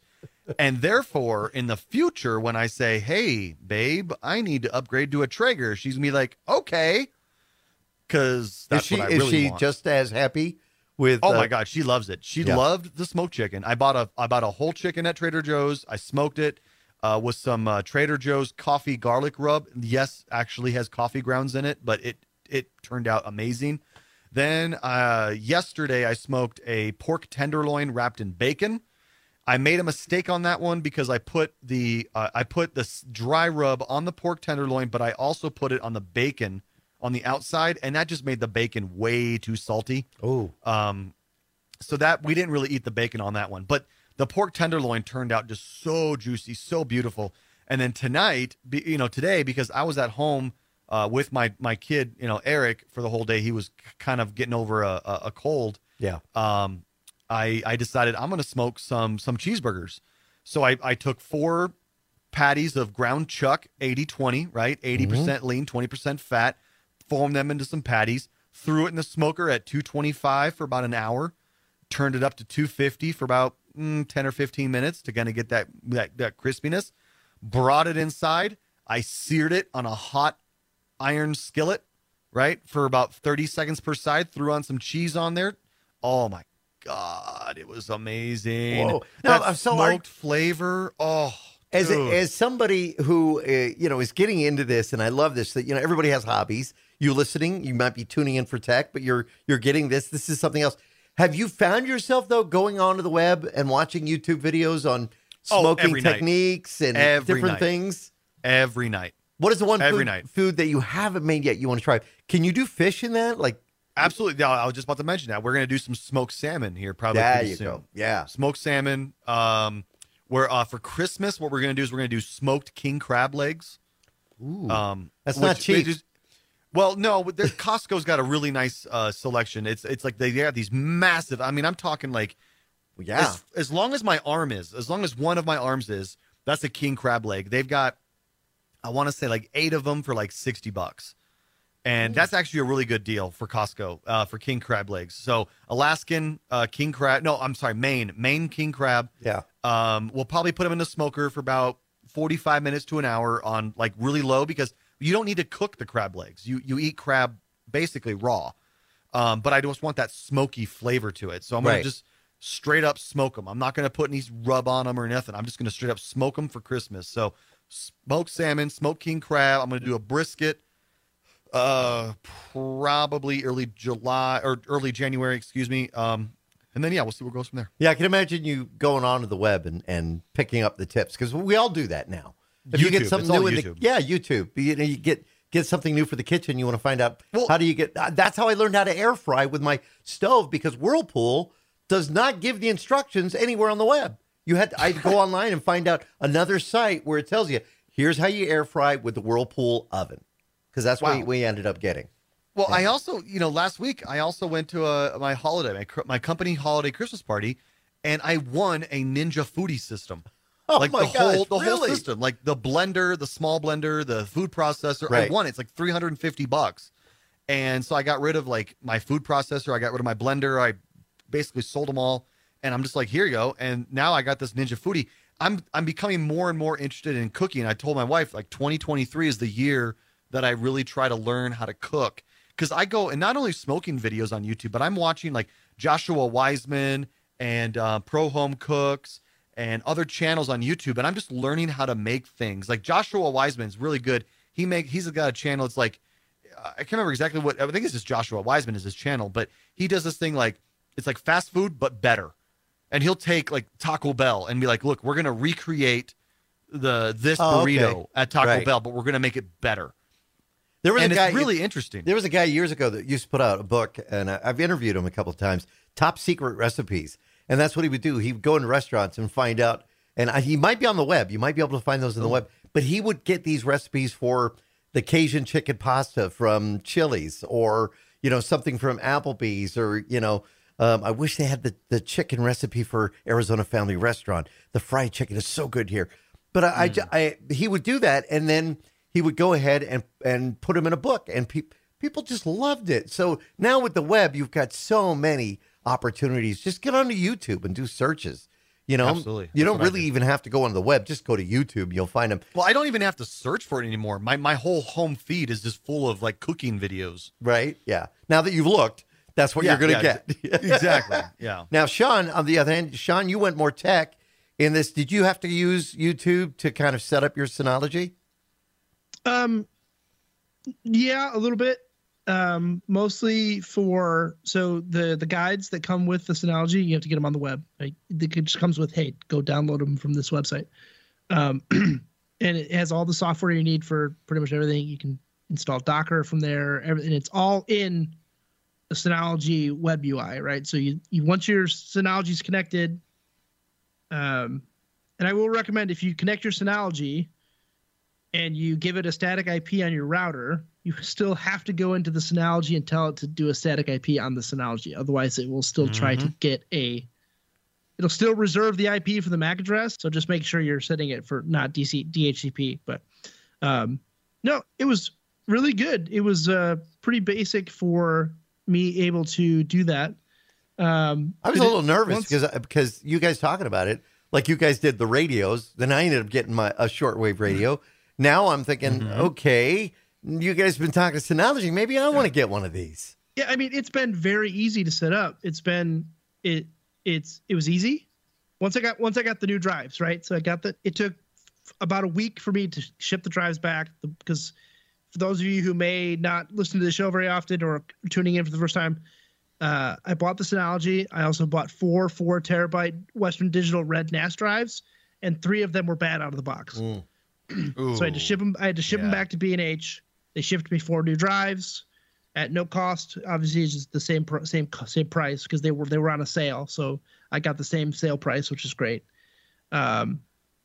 G: And therefore, in the future, when I say, "Hey, babe, I need to upgrade to a Traeger," she's gonna be like, "Okay," because that's
D: is she
G: what I
D: is she
G: want.
D: just as happy with?
G: Oh
D: uh,
G: my god, she loves it. She
D: Yeah.
G: loved the smoked chicken. I bought a I bought a whole chicken at Trader Joe's. I smoked it uh, with some uh, Trader Joe's coffee garlic rub. Yes, actually has coffee grounds in it, but it it turned out amazing. Then uh, yesterday I smoked a pork tenderloin wrapped in bacon. I made a mistake on that one because I put the uh, I put the dry rub on the pork tenderloin, but I also put it on the bacon on the outside, and that just made the bacon way too salty.
D: Oh,
G: Um, so that we didn't really eat the bacon on that one, but the pork tenderloin turned out just so juicy, so beautiful. And then tonight, be, you know, today because I was at home uh, with my my kid, you know, Eric for the whole day. He was kind of getting over a, a, a cold.
D: yeah.
G: Um, I I decided I'm going to smoke some some cheeseburgers. So I I took four patties of ground chuck 80-20, right? 80% lean, 20% fat, formed them into some patties, threw it in the smoker at 225 for about an hour, turned it up to 250 for about mm, 10 or 15 minutes to kind of get that, that that crispiness. Brought it inside. I seared it on a hot iron skillet, right? For about 30 seconds per side, threw on some cheese on there. Oh my god, it was amazing.
D: Whoa. Now,
G: that
D: so are-
G: smoked flavor. Oh,
D: As
G: dude.
D: as somebody who uh, you know is getting into this, and I love this. That you know everybody has hobbies. You listening, you might be tuning in for tech, but you're you're getting this. This is something else. Have you found yourself though going onto the web and watching YouTube videos on
G: Oh,
D: smoking
G: night.
D: techniques and
G: Every
D: different
G: night.
D: things?
G: every night.
D: What is the one
G: Every
D: food,
G: night.
D: food that you haven't made yet you want to try? Can you do fish in that? Like
G: Absolutely. Yeah, I was just about to mention that. We're going to do some smoked salmon here probably
D: there you
G: soon.
D: go. Yeah.
G: Smoked salmon. Um, Where uh, for Christmas, what we're gonna do is we're gonna do smoked king crab legs.
D: Ooh,
G: Um,
D: that's not cheap.
G: just- well, no, but Costco's got a really nice uh, selection. It's it's like they have these massive. I mean, I'm talking like
D: yeah.
G: as, as long as my arm is, as long as one of my arms is, that's a king crab leg. They've got, I want to say like eight of them for like sixty bucks, and that's actually a really good deal for Costco uh, for king crab legs. So Alaskan uh, king crab, no, I'm sorry, Maine, Maine king crab.
D: Yeah.
G: Um, we'll probably put them in the smoker for about forty-five minutes to an hour on like really low because you don't need to cook the crab legs. You you eat crab basically raw. Um, but I just want that smoky flavor to it. So I'm gonna
D: Right.
G: just straight up smoke them. I'm not gonna put any rub on them or nothing. I'm just gonna straight up smoke them for Christmas. So smoked salmon, smoked king crab. I'm gonna do a brisket. Uh, probably early July or early January, excuse me. Um, and then yeah, we'll see what goes from there.
D: Yeah, I can imagine you going onto the web and, and picking up the tips because we all do that now. If you get something
G: it's
D: new in the yeah YouTube, you, know, you get get something new for the kitchen, you want to find out how do you get. uh, That's how I learned how to air fry with my stove because Whirlpool does not give the instructions anywhere on the web. You had to, I had to go online and find out another site where it tells you here's how you air fry with the Whirlpool oven because that's what we ended up getting.
G: Well, I also, you know, last week I also went to a my holiday, my, my company holiday Christmas party, and I won a Ninja Foodi system.
D: Oh
G: like
D: my
G: the whole
D: gosh,
G: the whole system, like the blender, the small blender, the food processor.
D: Right.
G: I won. It's like three hundred and fifty bucks, and so I got rid of like my food processor. I got rid of my blender. I basically sold them all, and I'm just like, here you go. And now I got this Ninja Foodi. I'm I'm becoming more and more interested in cooking. I told my wife like 2023 is the year that I really try to learn how to cook because I go and not only smoking videos on YouTube, but I'm watching like Joshua Weissman and uh, Pro Home Cooks and other channels on YouTube, and I'm just learning how to make things. Like Joshua Weissman is really good. He make he's got a channel. It's like I can't remember exactly what I think it's just Joshua Weissman is his channel, but he does this thing like it's like fast food but better. And he'll take like Taco Bell and be like, "Look, we're gonna recreate the this
D: Oh, okay.
G: burrito at Taco
D: Right.
G: Bell, but we're gonna make it better."
D: There was
G: And
D: a
G: it's
D: guy
G: really interesting.
D: There was a guy years ago that used to put out a book, and I've interviewed him a couple of times. Top secret recipes, and that's what he would do. He would go into restaurants and find out, and I, he might be on the web. You might be able to find those on the web, but he would get these recipes for the Cajun chicken pasta from Chili's, or you know something from Applebee's, or you know. Um, I wish they had the, the chicken recipe for Arizona Family Restaurant. The fried chicken is so good here. But I, I I, he would do that, and then he would go ahead and and put them in a book, and pe- people just loved it. So now with the web, you've got so many opportunities. Just get onto YouTube and do searches. You know,
G: Absolutely.
D: You
G: That's
D: don't really even have to go on the web. Just go to YouTube. You'll find them.
G: Well, I don't even have to search for it anymore. My my whole home feed is just full of like cooking videos.
D: Right? Yeah. Now that you've looked, that's what
G: Yeah,
D: you're going to
G: yeah,
D: get.
G: exactly. Yeah.
D: Now, Sean, on the other hand, Sean, you went more tech in this. Did you have to use YouTube to kind of set up your Synology?
F: Um, yeah, a little bit. Um, mostly for so the the guides that come with this analogy, you have to get them on the web. Like, it just comes with, hey, go download them from this website. Um, and it has all the software you need for pretty much everything. You can install Docker from there, everything. It's all in the Synology web UI, right? So you, you once your Synology is connected, um, and I will recommend if you connect your Synology and you give it a static IP on your router, you still have to go into the Synology and tell it to do a static IP on the Synology. Otherwise, it will still try to
G: Mhm.
F: get a. It'll still reserve the IP for the MAC address. So just make sure you're setting it for not DC DHCP. But um, no, it was really good. It was uh, pretty basic for me able to do that. Um,
D: I was a little nervous because because you guys talking about it, like you guys did the radios. Then I ended up getting my a shortwave radio. Now I'm thinking,
F: Mm-hmm.
D: okay, you guys been talking to Synology. Maybe I want to get one of these.
F: Yeah, I mean it's been very easy to set up. It's been it it's it was easy. Once I got once I got the new drives, right? So I got the it took about a week for me to ship the drives back because for those of you who may not listen to the show very often or tuning in for the first time, uh, I bought the Synology. I also bought four four terabyte Western Digital Red NAS drives, and three of them were bad out of the box. So I had to ship them. I had to ship them back to B and H. They shipped me four new drives at no cost. Obviously, it's just the same same same price because they were they were on a sale. So I got the same sale price, which is great. um,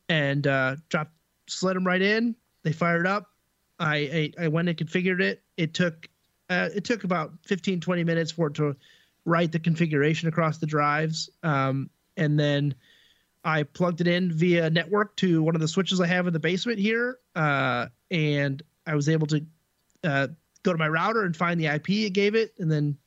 F: and uh, dropped slid them right in. They fired up. I, I I went and configured it. It took uh, it took about 15 20 minutes for it to write the configuration across the drives, um, and then I plugged it in via network to one of the switches I have in the basement here, uh, and I was able to uh, go to my router and find the IP it gave it, and then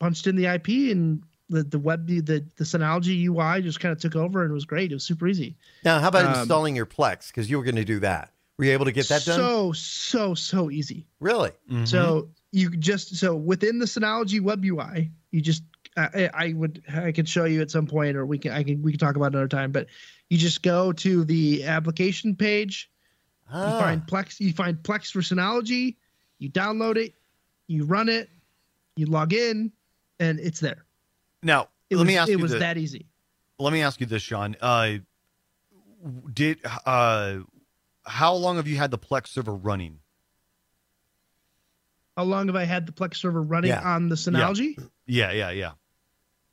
F: punched in the IP and the the web the the Synology UI just kind of took over and it was great. It was super easy.
D: Now, how about
F: Um,
D: installing your Plex? Because you were going to do that. Were you able to get that done?
F: So so so easy.
D: really?
F: So you just so within the Synology web UI, you just I, I would I could show you at some point, or we can I can we can talk about it another time. But you just go to the application page,
D: Ah.
F: you find Plex, you find Plex for Synology, you download it, you run it, you log in, and it's there.
G: Now,
F: It
G: let
F: was,
G: me ask
F: it
G: you
F: was
G: this.
F: that easy.
G: Let me ask you this, Sean. Uh, did uh, how long have you had the Plex server running?
F: How long have I had the Plex server running
G: Yeah.
F: on the Synology?
G: Yeah, yeah, yeah.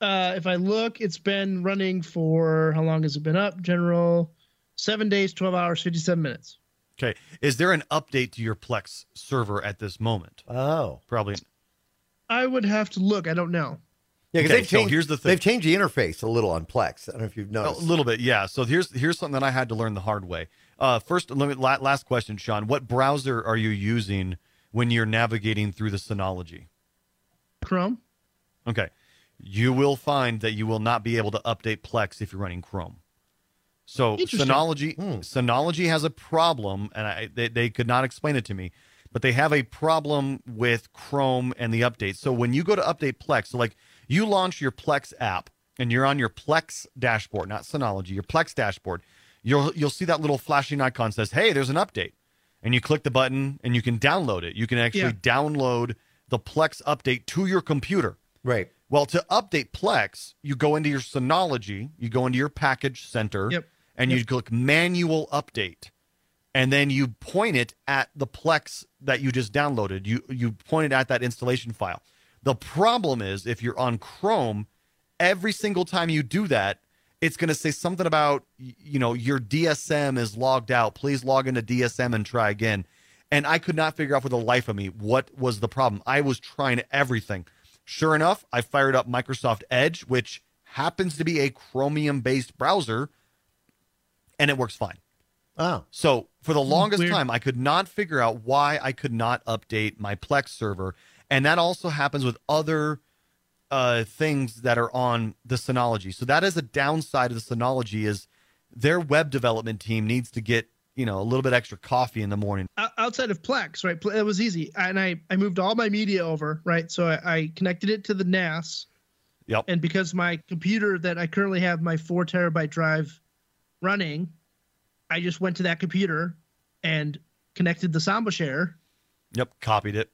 F: Uh, if I look, it's been running for how long has it been up? General, seven days, twelve hours, fifty-seven minutes.
G: Okay. Is there an update to your Plex server at this moment?
D: Oh,
G: probably.
F: I would have to look. I don't know.
D: Yeah, because
G: Okay,
D: they've
G: so
D: changed.
G: here's the thing.
D: They've changed the interface a little on Plex. I don't know if you've noticed.
G: A little bit, yeah. So here's here's something that I had to learn the hard way. Uh, first, let me, last question, Sean. What browser are you using when you're navigating through the Synology?
F: Chrome.
G: Okay, you will find that you will not be able to update Plex if you're running Chrome. So. Synology hmm. Synology has a problem, and I, they they could not explain it to me, but they have a problem with Chrome and the updates. So when you go to update Plex, so like you launch your Plex app and you're on your Plex dashboard, not Synology, your Plex dashboard, you'll you'll see that little flashing icon says, "Hey, there's an update," and you click the button and you can download it. You can actually
F: Yeah.
G: download the Plex update to your computer.
D: Right.
G: Well, to update Plex, you go into your Synology, you go into your package center,
F: Yep.
G: and you click manual update. And then you point it at the Plex that you just downloaded. You you point it at that installation file. The problem is if you're on Chrome, every single time you do that, it's going to say something about you know your DSM is logged out. Please log into DSM and try again. And I could not figure out for the life of me what was the problem. I was trying everything. Sure enough, I fired up Microsoft Edge, which happens to be a Chromium based browser, and it works fine.
D: Oh.
G: So for the longest
F: Weird.
G: time, I could not figure out why I could not update my Plex server, and that also happens with other uh, things that are on the Synology. So that is a downside of the Synology is their web development team needs to get you know a little bit extra coffee in the morning.
F: Outside of Plex, right? It was easy, and I I moved all my media over, right? So I, I connected it to the NAS,
G: Yep.
F: and because my computer that I currently have my four terabyte drive running, I just went to that computer and connected the Samba share,
G: Yep. Copied it.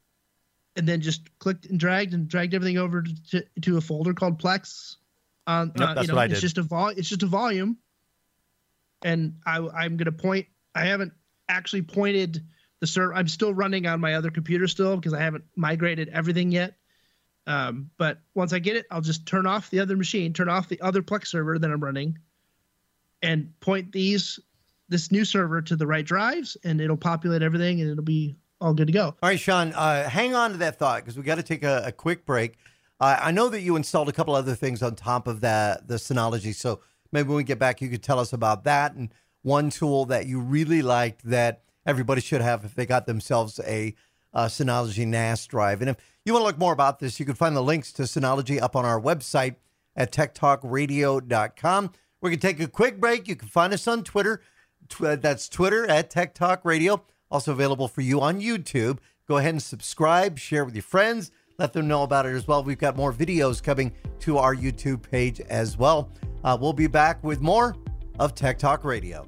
F: and then just clicked and dragged and dragged everything over to, to a folder called Plex. On
G: Yep,
F: uh,
G: that's
F: you know,
G: what I did.
F: it's just a vol. It's just a volume, and I I'm gonna point. I haven't actually pointed the server. I'm still running on my other computer still because I haven't migrated everything yet. Um, but once I get it, I'll just turn off the other machine, turn off the other Plex server that I'm running, and point these this new server to the right drives, and it'll populate everything, and it'll be all good to go.
D: All right, Sean, uh, hang on to that thought because we got to take a, a quick break. Uh, I know that you installed a couple other things on top of that, the Synology. So maybe when we get back, you could tell us about that and one tool that you really liked that everybody should have if they got themselves a uh, Synology NAS drive. And if you want to look more about this, you can find the links to Synology up on our website at techtalkradio.com. We're going to take a quick break. You can find us on Twitter. Tw- uh, that's Twitter at Tech Talk Radio. Also available for you on YouTube. Go ahead and subscribe, share with your friends, let them know about it as well. We've got more videos coming to our YouTube page as well. Uh, we'll be back with more of Tech Talk Radio.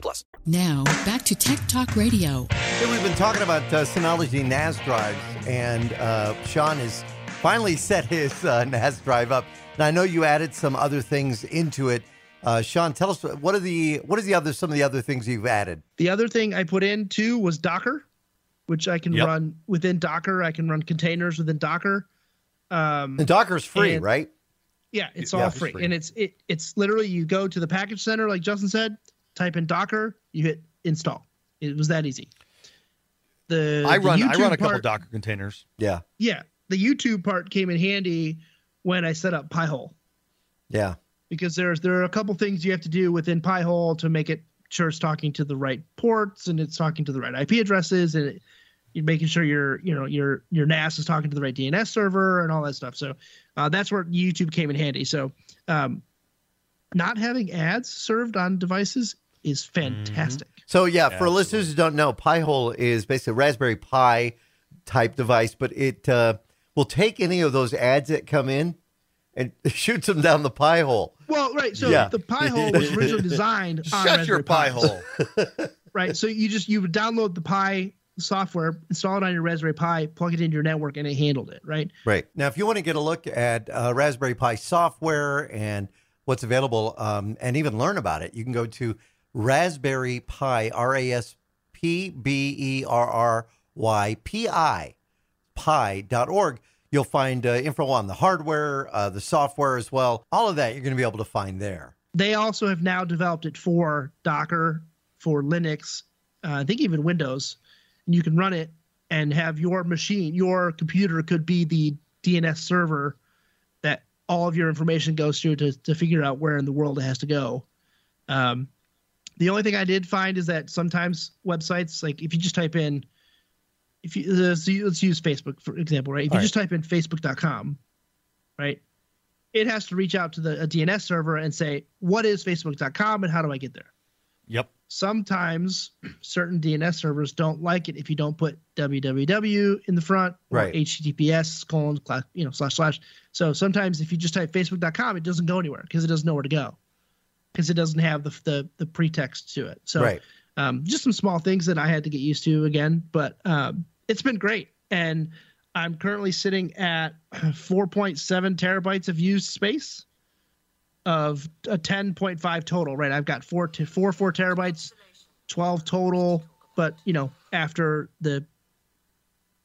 J: plus.
K: Now, back to Tech Talk Radio.
D: Hey, we've been talking about uh, Synology NAS drives, and uh, Sean has finally set his uh, NAS drive up. And I know you added some other things into it. Uh, Sean, tell us what are the what is the other some of the other things you've added?
F: The other thing I put in too was Docker, which I can
D: Yep.
F: run within Docker. I can run containers within Docker. Um,
D: And Docker's free,
F: and-
D: right?
F: Yeah, it's
D: Yeah,
F: all
D: it's
F: free.
D: free.
F: and it's it it's literally you go to the package center, like Justin said, type in Docker, you hit install. It was that easy. The
G: I
F: the
G: run I run a couple
F: part-
G: Docker containers.
D: Yeah.
F: Yeah, the YouTube part came in handy when I set up Pi-hole
D: Yeah.
F: because there's there are a couple things you have to do within Pi-hole to make it sure it's talking to the right ports and it's talking to the right IP addresses and it, you're making sure your you know your your NAS is talking to the right DNS server and all that stuff. So uh, that's where YouTube came in handy. So um, not having ads served on devices is fantastic.
D: So yeah, for listeners who don't know, Pi-hole is basically a Raspberry Pi type device, but it uh, will take any of those ads that come in and shoots them down the Pi-hole.
F: Well, right. So
D: Yeah.
F: the Pi-hole was originally designed on
G: Shut your
F: Raspberry Pi.
G: Pi-hole.
F: right? So you just you would download the Pi software, install it on your Raspberry Pi, plug it into your network, and it handled it, right?
D: Right. Now, if you want to get a look at uh, Raspberry Pi software and what's available um, and even learn about it, you can go to Raspberry Pi, R A S P B E R R Y P I, pi.org. You'll find uh, info on the hardware, uh, the software as well. All of that you're going to be able to find there.
F: They also have now developed it for Docker, for Linux, uh, I think even Windows, and you can run it and have your machine, your computer could be the DNS server of your information goes through to to figure out where in the world it has to go. Um, the only thing I did find is that sometimes websites, like if you just type in, if you let's, let's use Facebook for example, right? If you
D: All
F: just type in Facebook.com, right? It has to reach out to the a DNS server and say, what is Facebook.com and how do I get there?
G: Yep.
F: Sometimes certain DNS servers don't like it if you don't put www in the front or
D: Right.
F: HTTPS colon you know slash slash. So sometimes if you just type Facebook.com, it doesn't go anywhere because it doesn't know where to go because it doesn't have the the, the pretext to it. So
D: Right.
F: um, just some small things that I had to get used to again, but um, it's been great. And I'm currently sitting at 4.7 terabytes of used space of a 10.5 total. Right, I've got four to four four terabytes, 12 total. But you know, after the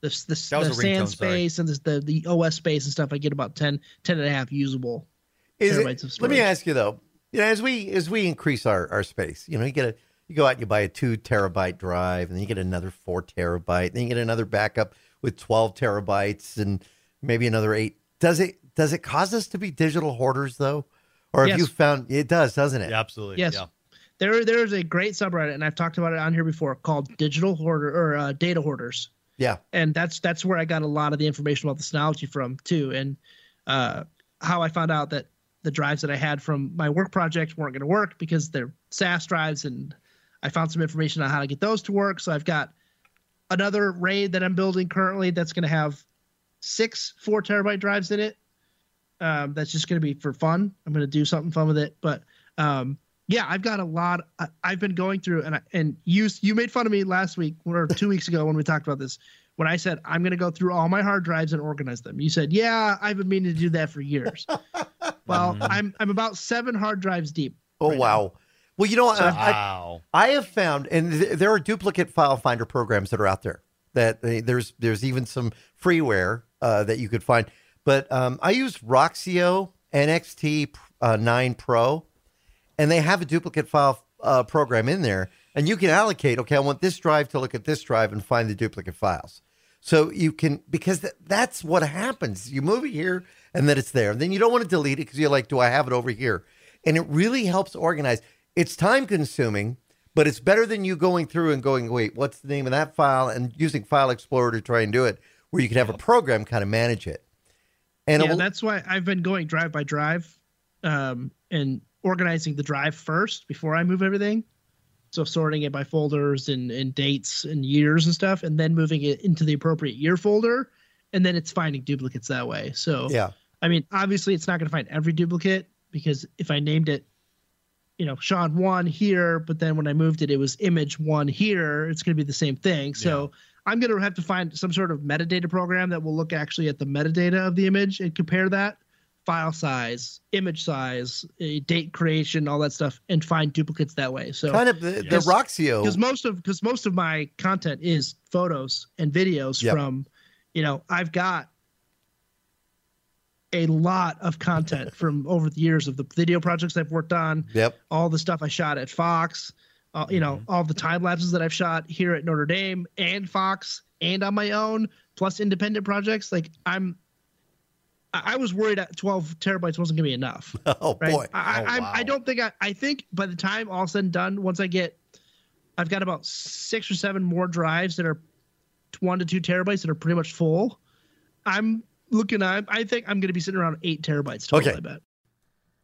F: the the, the
G: a
F: SAN
G: ringtone, sorry.
F: space and the, the the OS space and stuff, I get about 10 10 and a half usable
D: Is
F: terabytes
D: it,
F: of storage.
D: let me ask you though, you know, as we as we increase our, our space, you know, you get a you go out and you buy a two terabyte drive, and then you get another four terabyte, then you get another backup with twelve terabytes, and maybe another eight. Does it does it cause us to be digital hoarders though, or have
F: Yes.
D: you found it does, doesn't it?
G: Yeah, absolutely.
F: Yes.
G: Yeah.
F: There, there's a great subreddit, and I've talked about it on here before, called Digital Hoarder or uh, Data Hoarders,
D: Yeah.
F: and that's that's where I got a lot of the information about the Synology from too, and uh, how I found out that the drives that I had from my work project weren't going to work because they're SAS drives, and I found some information on how to get those to work. So I've got another RAID that I'm building currently that's going to have six four terabyte drives in it. Um, that's just going to be for fun. I'm going to do something fun with it, but um, yeah, I've got a lot. I, I've been going through, and I, and you you made fun of me last week or two weeks ago when we talked about this. When I said I'm going to go through all my hard drives and organize them, you said, "Yeah, I've been meaning to do that for years." well, I'm I'm about seven hard drives deep.
D: Oh wow. Well, you know,
F: So-
D: I, I,
G: Wow.
D: I have found, and th- there are duplicate file finder programs that are out there. That uh, there's there's even some freeware uh, that you could find. But um, I use Roxio NXT uh, 9 Pro, and they have a duplicate file uh, program in there, and you can allocate. Okay, I want this drive to look at this drive and find the duplicate files. So you can because th- that's what happens. You move it here, and then it's there. And then you don't want to delete it because you're like, do I have it over here? And it really helps organize. It's time consuming, but it's better than you going through and going, wait, what's the name of that file? And using File Explorer to try and do it, where you can have a program kind of manage it. And
F: yeah,
D: will-
F: that's why I've been going drive by drive, um, and organizing the drive first before I move everything. So sorting it by folders and, and dates and years and stuff, and then moving it into the appropriate year folder, and then it's finding duplicates that way. So
D: Yeah.
F: I mean, obviously, it's not going to find every duplicate because if I named it, you know, Sean one here, but then when I moved it, it was image one here. It's going to be the same thing. So I'm going to have to find some sort of metadata program that will look actually at the metadata of the image and compare that file size, image size, eh, date creation, all that stuff, and find duplicates that way. So
D: Kind of the- the Roxio-
F: because most of because most of my content is photos and videos
D: Yep.
F: from, you know, I've got a lot of content from over the years of the video projects I've worked on.
D: Yep.
F: All the stuff I shot at Fox, uh, you know, all the time lapses that I've shot here at Notre Dame and Fox and on my own, plus independent projects. Like I'm, I I was worried that 12 terabytes wasn't gonna be enough.
D: Oh
F: right?
D: boy.
F: I,
G: Oh,
F: I,
G: wow.
F: I don't think I, I think by the time all said and done, once I get, I've got about six or seven more drives that are one to two terabytes that are pretty much full. I'm looking at, I think I'm going to be sitting around eight terabytes total,
D: Okay.
F: I bet.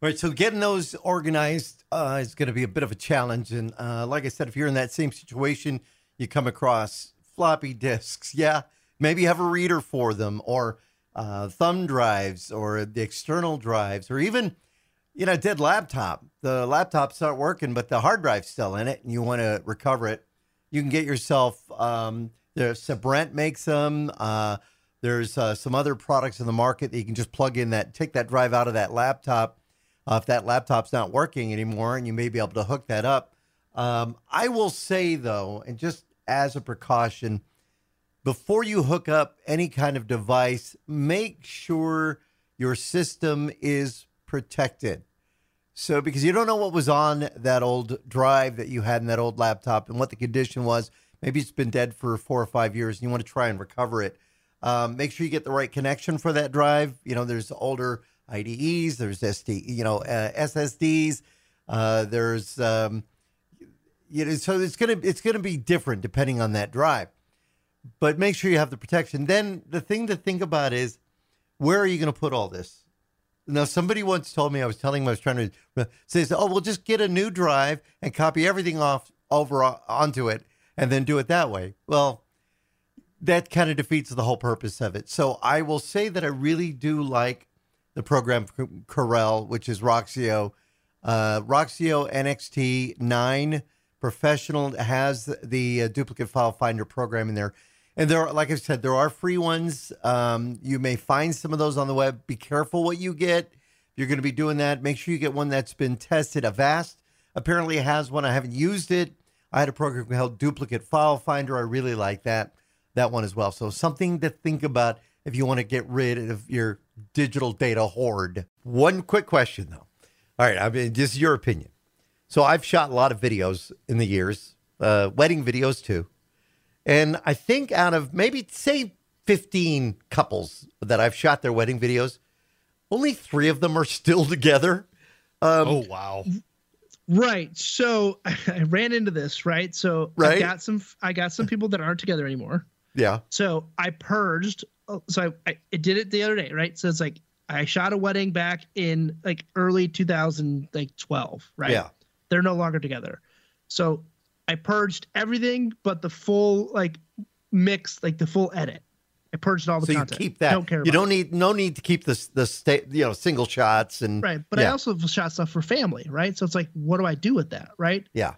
D: All right, so getting those organized uh, is going to be a bit of a challenge. And uh, like I said, if you're in that same situation, you come across floppy disks. Yeah, maybe you have a reader for them, or uh, thumb drives, or the external drives, or even you know, a dead laptop. The laptop's not working, but the hard drive's still in it, and you want to recover it. You can get yourself. Um, there's Sabrent makes them. Uh, there's uh, some other products in the market that you can just plug in that, take that drive out of that laptop. Uh, if that laptop's not working anymore, and you may be able to hook that up. Um, I will say though, and just as a precaution, before you hook up any kind of device, make sure your system is protected. So, because you don't know what was on that old drive that you had in that old laptop and what the condition was. Maybe it's been dead for four or five years and you want to try and recover it. Um, make sure you get the right connection for that drive. You know, there's older IDEs, there's SD, you know, uh, SSDs, uh, there's, um, you know, so it's gonna it's gonna be different depending on that drive. But make sure you have the protection. Then the thing to think about is, where are you going to put all this? Now, somebody once told me, I was telling him I was trying to say, oh, we'll just get a new drive and copy everything off over onto it and then do it that way. Well, that kind of defeats the whole purpose of it. So I will say that I really do like the program Corel, which is Roxio. Uh, Roxio NXT 9 Professional has the uh, duplicate file finder program in there. And there, are, like I said, there are free ones. Um, you may find some of those on the web. Be careful what you get. If you're going to be doing that, make sure you get one that's been tested. Avast apparently has one. I haven't used it. I had a program called Duplicate File Finder. I really like that that one as well. So something to think about if you want to get rid of your digital data hoard. One quick question though. All right, I mean, just your opinion. So I've shot a lot of videos in the years, uh, wedding videos too. And I think out of maybe say 15 couples that I've shot their wedding videos, only three of them are still together. Um,
G: oh wow!
F: Right. So I ran into this, right? So
D: right?
F: I got some I got some people that aren't together anymore.
D: Yeah.
F: So I purged. oh, So I, I did it the other day, right? So it's like I shot a wedding back in like early 2012, right?
D: Yeah.
F: They're no longer together. So I purged everything but the full like mix, like the full edit. I purged all the
D: So you keep that.
F: Don't care.
D: you don't
F: it.
D: need no need to keep this the state you know single shots and
F: right. But I also shot stuff for family, right? So it's like, what do I do with that, right?
D: yeah.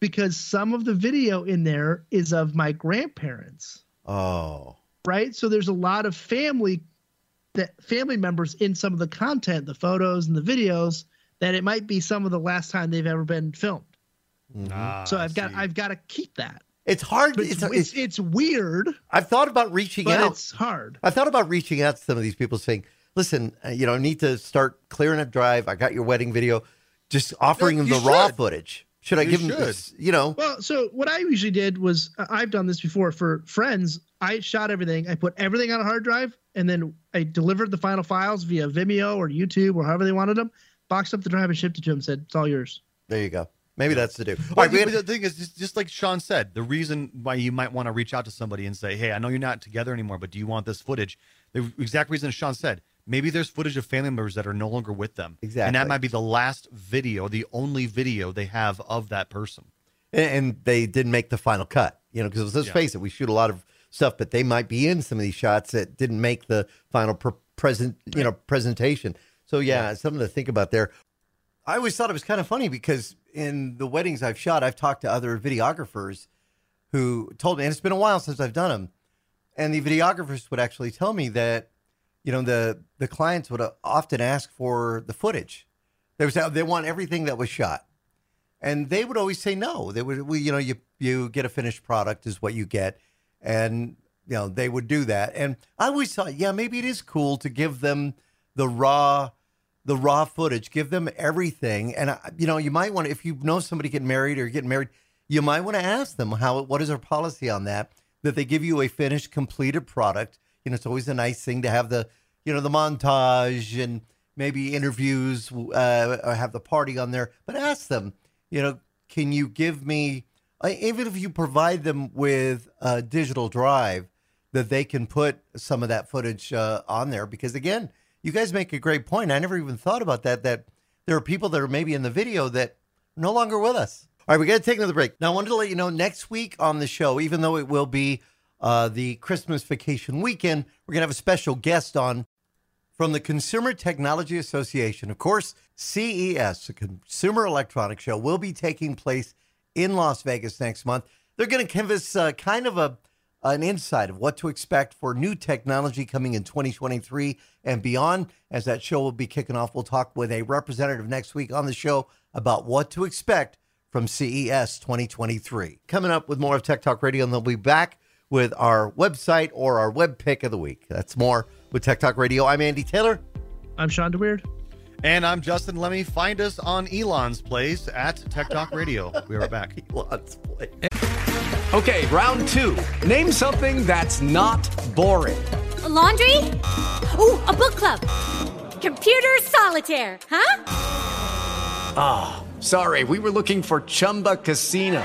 F: Because some of the video in there is of my grandparents.
D: Oh,
F: right? So there's a lot of family that family members in some of the content, the photos and the videos, that it might be some of the last time they've ever been filmed.
G: Ah,
F: so I've got I've got to keep that.
D: it's hard. It's,
F: it's,
D: it's,
F: it's, it's weird,
D: I've thought about reaching
F: but
D: out.
F: it's hard.
D: I thought about reaching out to some of these people saying, "Listen, uh, you know, I need to start clearing a drive. I got your wedding video. Just offering them
G: you
D: the raw footage. Should I
G: You
D: give them
G: should.
D: this? You know,
F: Well, so what I usually did was I- I've done this before for friends. I shot everything. I put everything on a hard drive, and then I delivered the final files via Vimeo or YouTube or however they wanted them. Boxed up the drive and shipped it to them. Said it's all yours.
D: there you go. Maybe that's the do. All
G: Well,
D: right,
G: the,
D: had-
G: the thing is, just, just like Sean said, the reason why you might want to reach out to somebody and say, "Hey, I know you're not together anymore, but do you want this footage?" The exact reason Sean said, maybe there's footage of family members that are no longer with them,
D: Exactly.
G: and that might be the last video, the only video they have of that person.
D: and, and they didn't make the final cut. You know, because let's
G: Yeah.
D: face it, we shoot a lot of stuff, but they might be in some of these shots that didn't make the final pre- present, you know, presentation. So yeah, something to think about there. I always thought it was kind of funny because in the weddings I've shot, I've talked to other videographers who told me, and it's been a while since I've done them, and the videographers would actually tell me that, you know, the the clients would uh, often ask for the footage. They was they want everything that was shot, and they would always say no. They would, we, you know, you you get a finished product is what you get, and you know they would do that. And I always thought, yeah, maybe it is cool to give them the raw the raw footage, give them everything. And, you know, you might want to, if you know somebody getting married or getting married, you might want to ask them how, what is their policy on that, that they give you a finished, completed product. You know, it's always a nice thing to have the, you know, the montage and maybe interviews, uh, or have the party on there, but ask them, you know, can you give me, uh, even if you provide them with a digital drive, that they can put some of that footage uh, on there because again you guys make a great point. I never even thought about that that there are people that are maybe in the video that are no longer with us. All right we got to take another break. Now i wanted to let you know next week on the show even though it will be uh, the christmas vacation weekend we're going to have a special guest on from the Consumer Technology Association. Of course, CES, the Consumer Electronics Show, will be taking place in Las Vegas next month. They're going to give us uh, kind of a an insight of what to expect for new technology coming in 2023 and beyond. As that show will be kicking off, we'll talk with a representative next week on the show about what to expect from CES 2023. Coming up with more of Tech Talk Radio, and they'll be back with our website or our web pick of the week. That's more with Tech Talk Radio. I'm Andy Taylor.
F: I'm Sean DeWeird.
G: And I'm Justin Lemmy. Find us on Elon's Place at Tech Talk Radio. We are back.
D: Elon's Place.
L: Okay, round two. Name something that's not boring.
M: A laundry? Ooh, a book club. Computer solitaire, huh?
L: Ah, sorry, we were looking for Chumba Casino.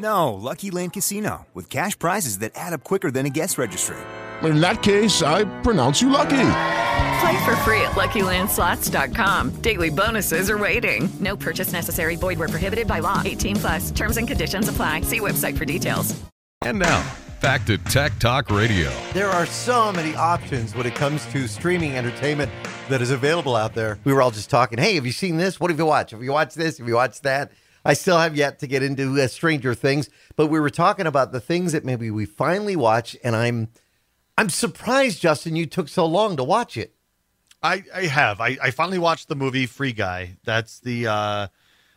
N: No, Lucky Land Casino, with cash prizes that add up quicker than a guest registry.
O: In that case, I pronounce you lucky.
P: Play for free at LuckyLandSlots.com. Daily bonuses are waiting. No purchase necessary. Void where prohibited by law. 18 plus. Terms and conditions apply. See website for details.
Q: And now, back to Tech Talk Radio.
D: There are so many options when it comes to streaming entertainment that is available out there. We were all just talking, hey, have you seen this? What have you watched? Have you watched this? Have you watched that? I still have yet to get into uh, Stranger Things, but we were talking about the things that maybe we finally watch, and I'm I'm surprised, Justin, you took so long to watch it.
G: I, I have. I, I finally watched the movie Free Guy. That's the uh,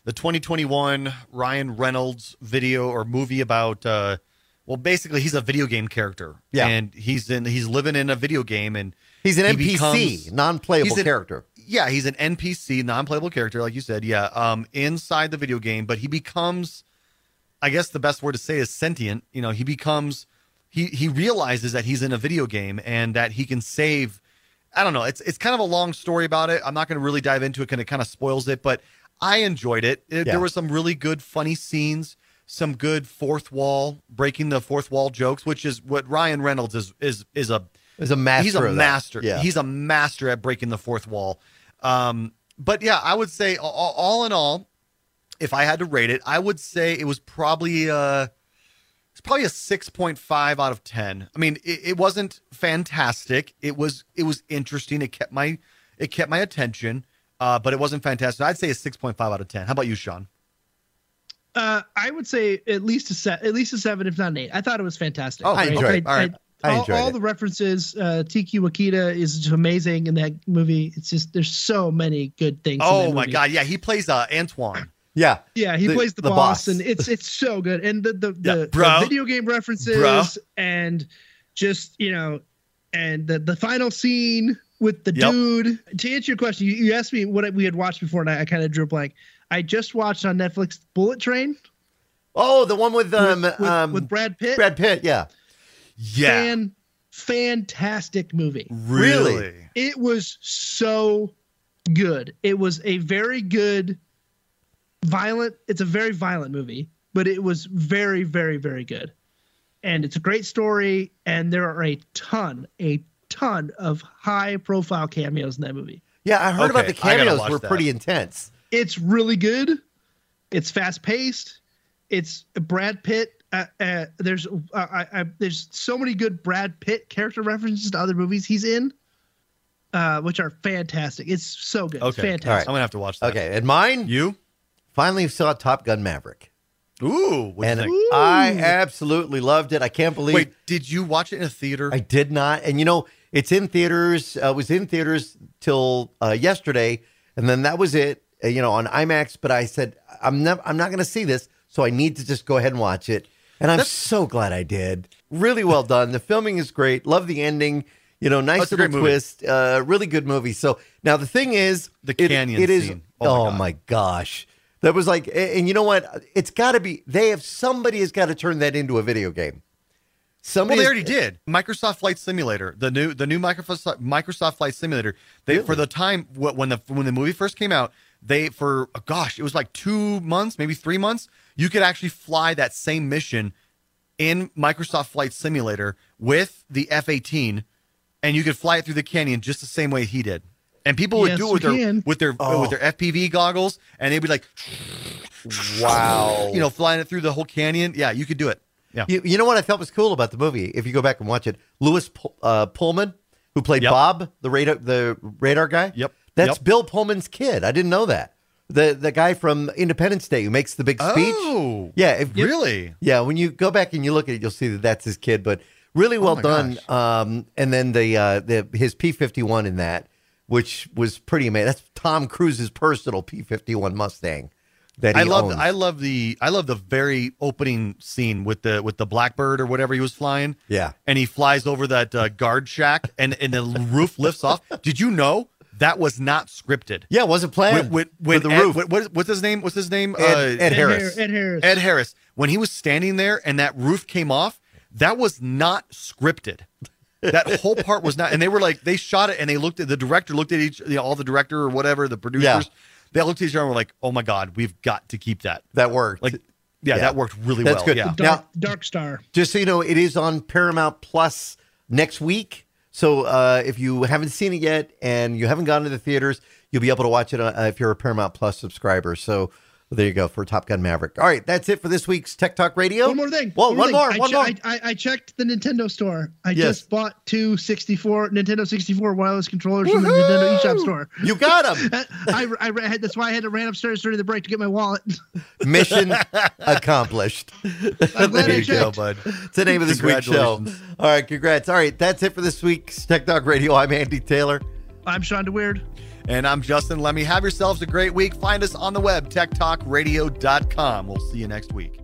G: the 2021 Ryan Reynolds video or movie about. Uh, well, basically, he's a video game character.
D: Yeah.
G: and he's in he's living in a video game, and
D: He's an
G: he
D: NPC,
G: becomes-
D: non-playable
G: he's an-
D: character.
G: Yeah, he's an NPC, non-playable character, like you said. Yeah, um, inside the video game, but he becomes, I guess the best word to say is sentient. You know, he becomes, he he realizes that he's in a video game and that he can save. I don't know. It's it's kind of a long story about it. I'm not going to really dive into it, because it kind of spoils it. But I enjoyed it. It-
D: Yeah.
G: There were some really good, funny scenes, some good fourth wall breaking the fourth wall jokes, which is what Ryan Reynolds is is is a
D: Is a master
G: He's a master.
D: Yeah.
G: He's a master at breaking the fourth wall. Um, but yeah, I would say all, all in all, if I had to rate it, I would say it was probably uh it's probably a six point five out of ten. I mean, it, it wasn't fantastic. It was it was interesting. It kept my it kept my attention, uh, but it wasn't fantastic. I'd say a six point five out of ten. How about you, Sean?
F: Uh, I would say at least a set, at least a seven, if not an eight. I thought it was fantastic.
G: Oh, I enjoyed it. All right. I
F: all,
G: enjoyed
F: all
G: it.
F: the references. Uh, Taika Waititi is amazing in that movie. It's just there's so many good things. in
G: Oh my god, yeah, he plays uh, Antoine.
D: Yeah,
F: Yeah, he plays the, boss, and it's it's so good. And the the, the,
G: bro.
F: the video game references
G: Bro.
F: and just you know, and the the final scene with the
G: Yep.
F: dude. To answer your question, you, you asked me what we had watched before, and I, I kind of drew a blank. I just watched on Netflix Bullet Train.
D: Oh, the one with um
F: with,
D: um
F: with Brad Pitt.
D: Brad Pitt. Yeah.
F: Fan, fantastic movie.
D: Really?
F: It was so good. It was a very good violent. It's a very violent movie, but it was very, very, very good. And it's a great story. And there are a ton, a ton of high profile cameos in that movie.
D: Yeah, I heard about the cameos
G: watch
D: were
G: that.
D: pretty intense.
F: It's really good. It's fast paced. It's Brad Pitt. Uh, uh, there's uh, I, I, there's so many good Brad Pitt character references to other movies he's in, uh, which are fantastic. It's so good. It's fantastic.
G: All right. I'm gonna have to watch that.
D: Okay, and mine.
G: You
D: finally saw Top Gun Maverick.
G: Ooh, what'd
D: and
G: you think?
D: I absolutely loved it. I can't believe.
G: Wait, did you watch it in a theater?
D: I did not. And you know, it's in theaters. Uh, it was in theaters till uh, yesterday, and then that was it. Uh, you know, on IMAX. But I said, I'm never. I'm not going to see this, so I need to just go ahead and watch it. And I'm so glad I did. Really well done. The filming is great. Love the ending. You know, nice
G: That's a
D: little twist. Uh, really good movie. So now the thing is,
G: The
D: it-
G: canyon
D: It is.
G: scene.
D: Oh,
G: Oh
D: my,
G: my
D: gosh. That was like, and you know what? It's got to be. They have somebody has got to turn that into a video game.
G: Well,
D: Somebody
G: they
D: has-
G: already did. Microsoft Flight Simulator, the new the new Microsoft Microsoft Flight Simulator. They for the time when the when the movie first came out, they for oh gosh, it was like two months, maybe three months. You could actually fly that same mission in Microsoft Flight Simulator with the F eighteen, and you could fly it through the canyon just the same way he did. And people would
F: Yes,
G: do it with their
F: can.
G: with their
D: Oh.
G: with their FPV goggles, and they'd be like,
D: Wow.
G: you know, flying it through the whole canyon. Yeah, you could do it. Yeah.
D: You, you know what I felt was cool about the movie? If you go back and watch it, Lewis uh, Pullman, who played Bob, the radar the radar guy.
G: Yep.
D: That's
G: Yep.
D: Bill Pullman's kid. I didn't know that. The the guy from Independence Day who makes the big speech.
G: Oh,
D: yeah. If,
G: really?
D: Yeah. When you go back and you look at it, you'll see that that's his kid. But really well
G: my
D: done. Um, and then the uh, the his P fifty one in that, which was pretty amazing. That's Tom Cruise's personal P fifty one Mustang. That he
G: I love. I love the I love the very opening scene with the with the blackbird or whatever he was flying.
D: Yeah.
G: and he flies over that uh, guard shack and and the roof lifts off. Did you know that was not scripted?
D: Yeah, it wasn't planned
G: With, with,
D: for
G: when
D: the
G: Ed-
D: roof.
G: what- what- what's his name? What's his name?
D: Ed- uh, Ed Harris.
F: Ed Harris.
G: Ed Harris. When he was standing there and that roof came off, that was not scripted. That whole part was not. And they were like, they shot it and they looked at the director, looked at each, you know, all the director or whatever, the producers.
D: Yeah.
G: They looked at each other and were like, oh my God, we've got to keep that.
D: That worked.
G: Like, yeah,
D: Yeah.
G: that worked really well.
D: That's
G: well.
D: good.
G: Yeah.
F: Dark, Dark Star.
D: Just so you know, it is on Paramount Plus next week. So uh, if you haven't seen it yet and you haven't gone to the theaters, you'll be able to watch it uh, if you're a Paramount Plus subscriber. So there you go for Top Gun Maverick. All right, that's it for this week's Tech Talk Radio.
F: One more thing.
D: Well, one
F: thing.
D: more,
F: I
D: one
F: che-
D: more.
F: I, I, I checked the Nintendo store. I
D: Yes.
F: just bought two 64 Nintendo 64 wireless controllers from the Nintendo eShop store.
D: You got them.
F: I, I, I had, that's why I had to ran upstairs during the break to get my wallet.
D: Mission accomplished.
F: I'm glad
D: there
F: I
D: you go, bud. It's the name of this week's show. All right, congrats. All right, that's it for this week's Tech Talk Radio. I'm Andy Taylor.
F: I'm Sean DeWeird.
G: And I'm Justin Lemmy. Have yourselves a great week. Find us on the web, techtalkradio.com. We'll see you next week.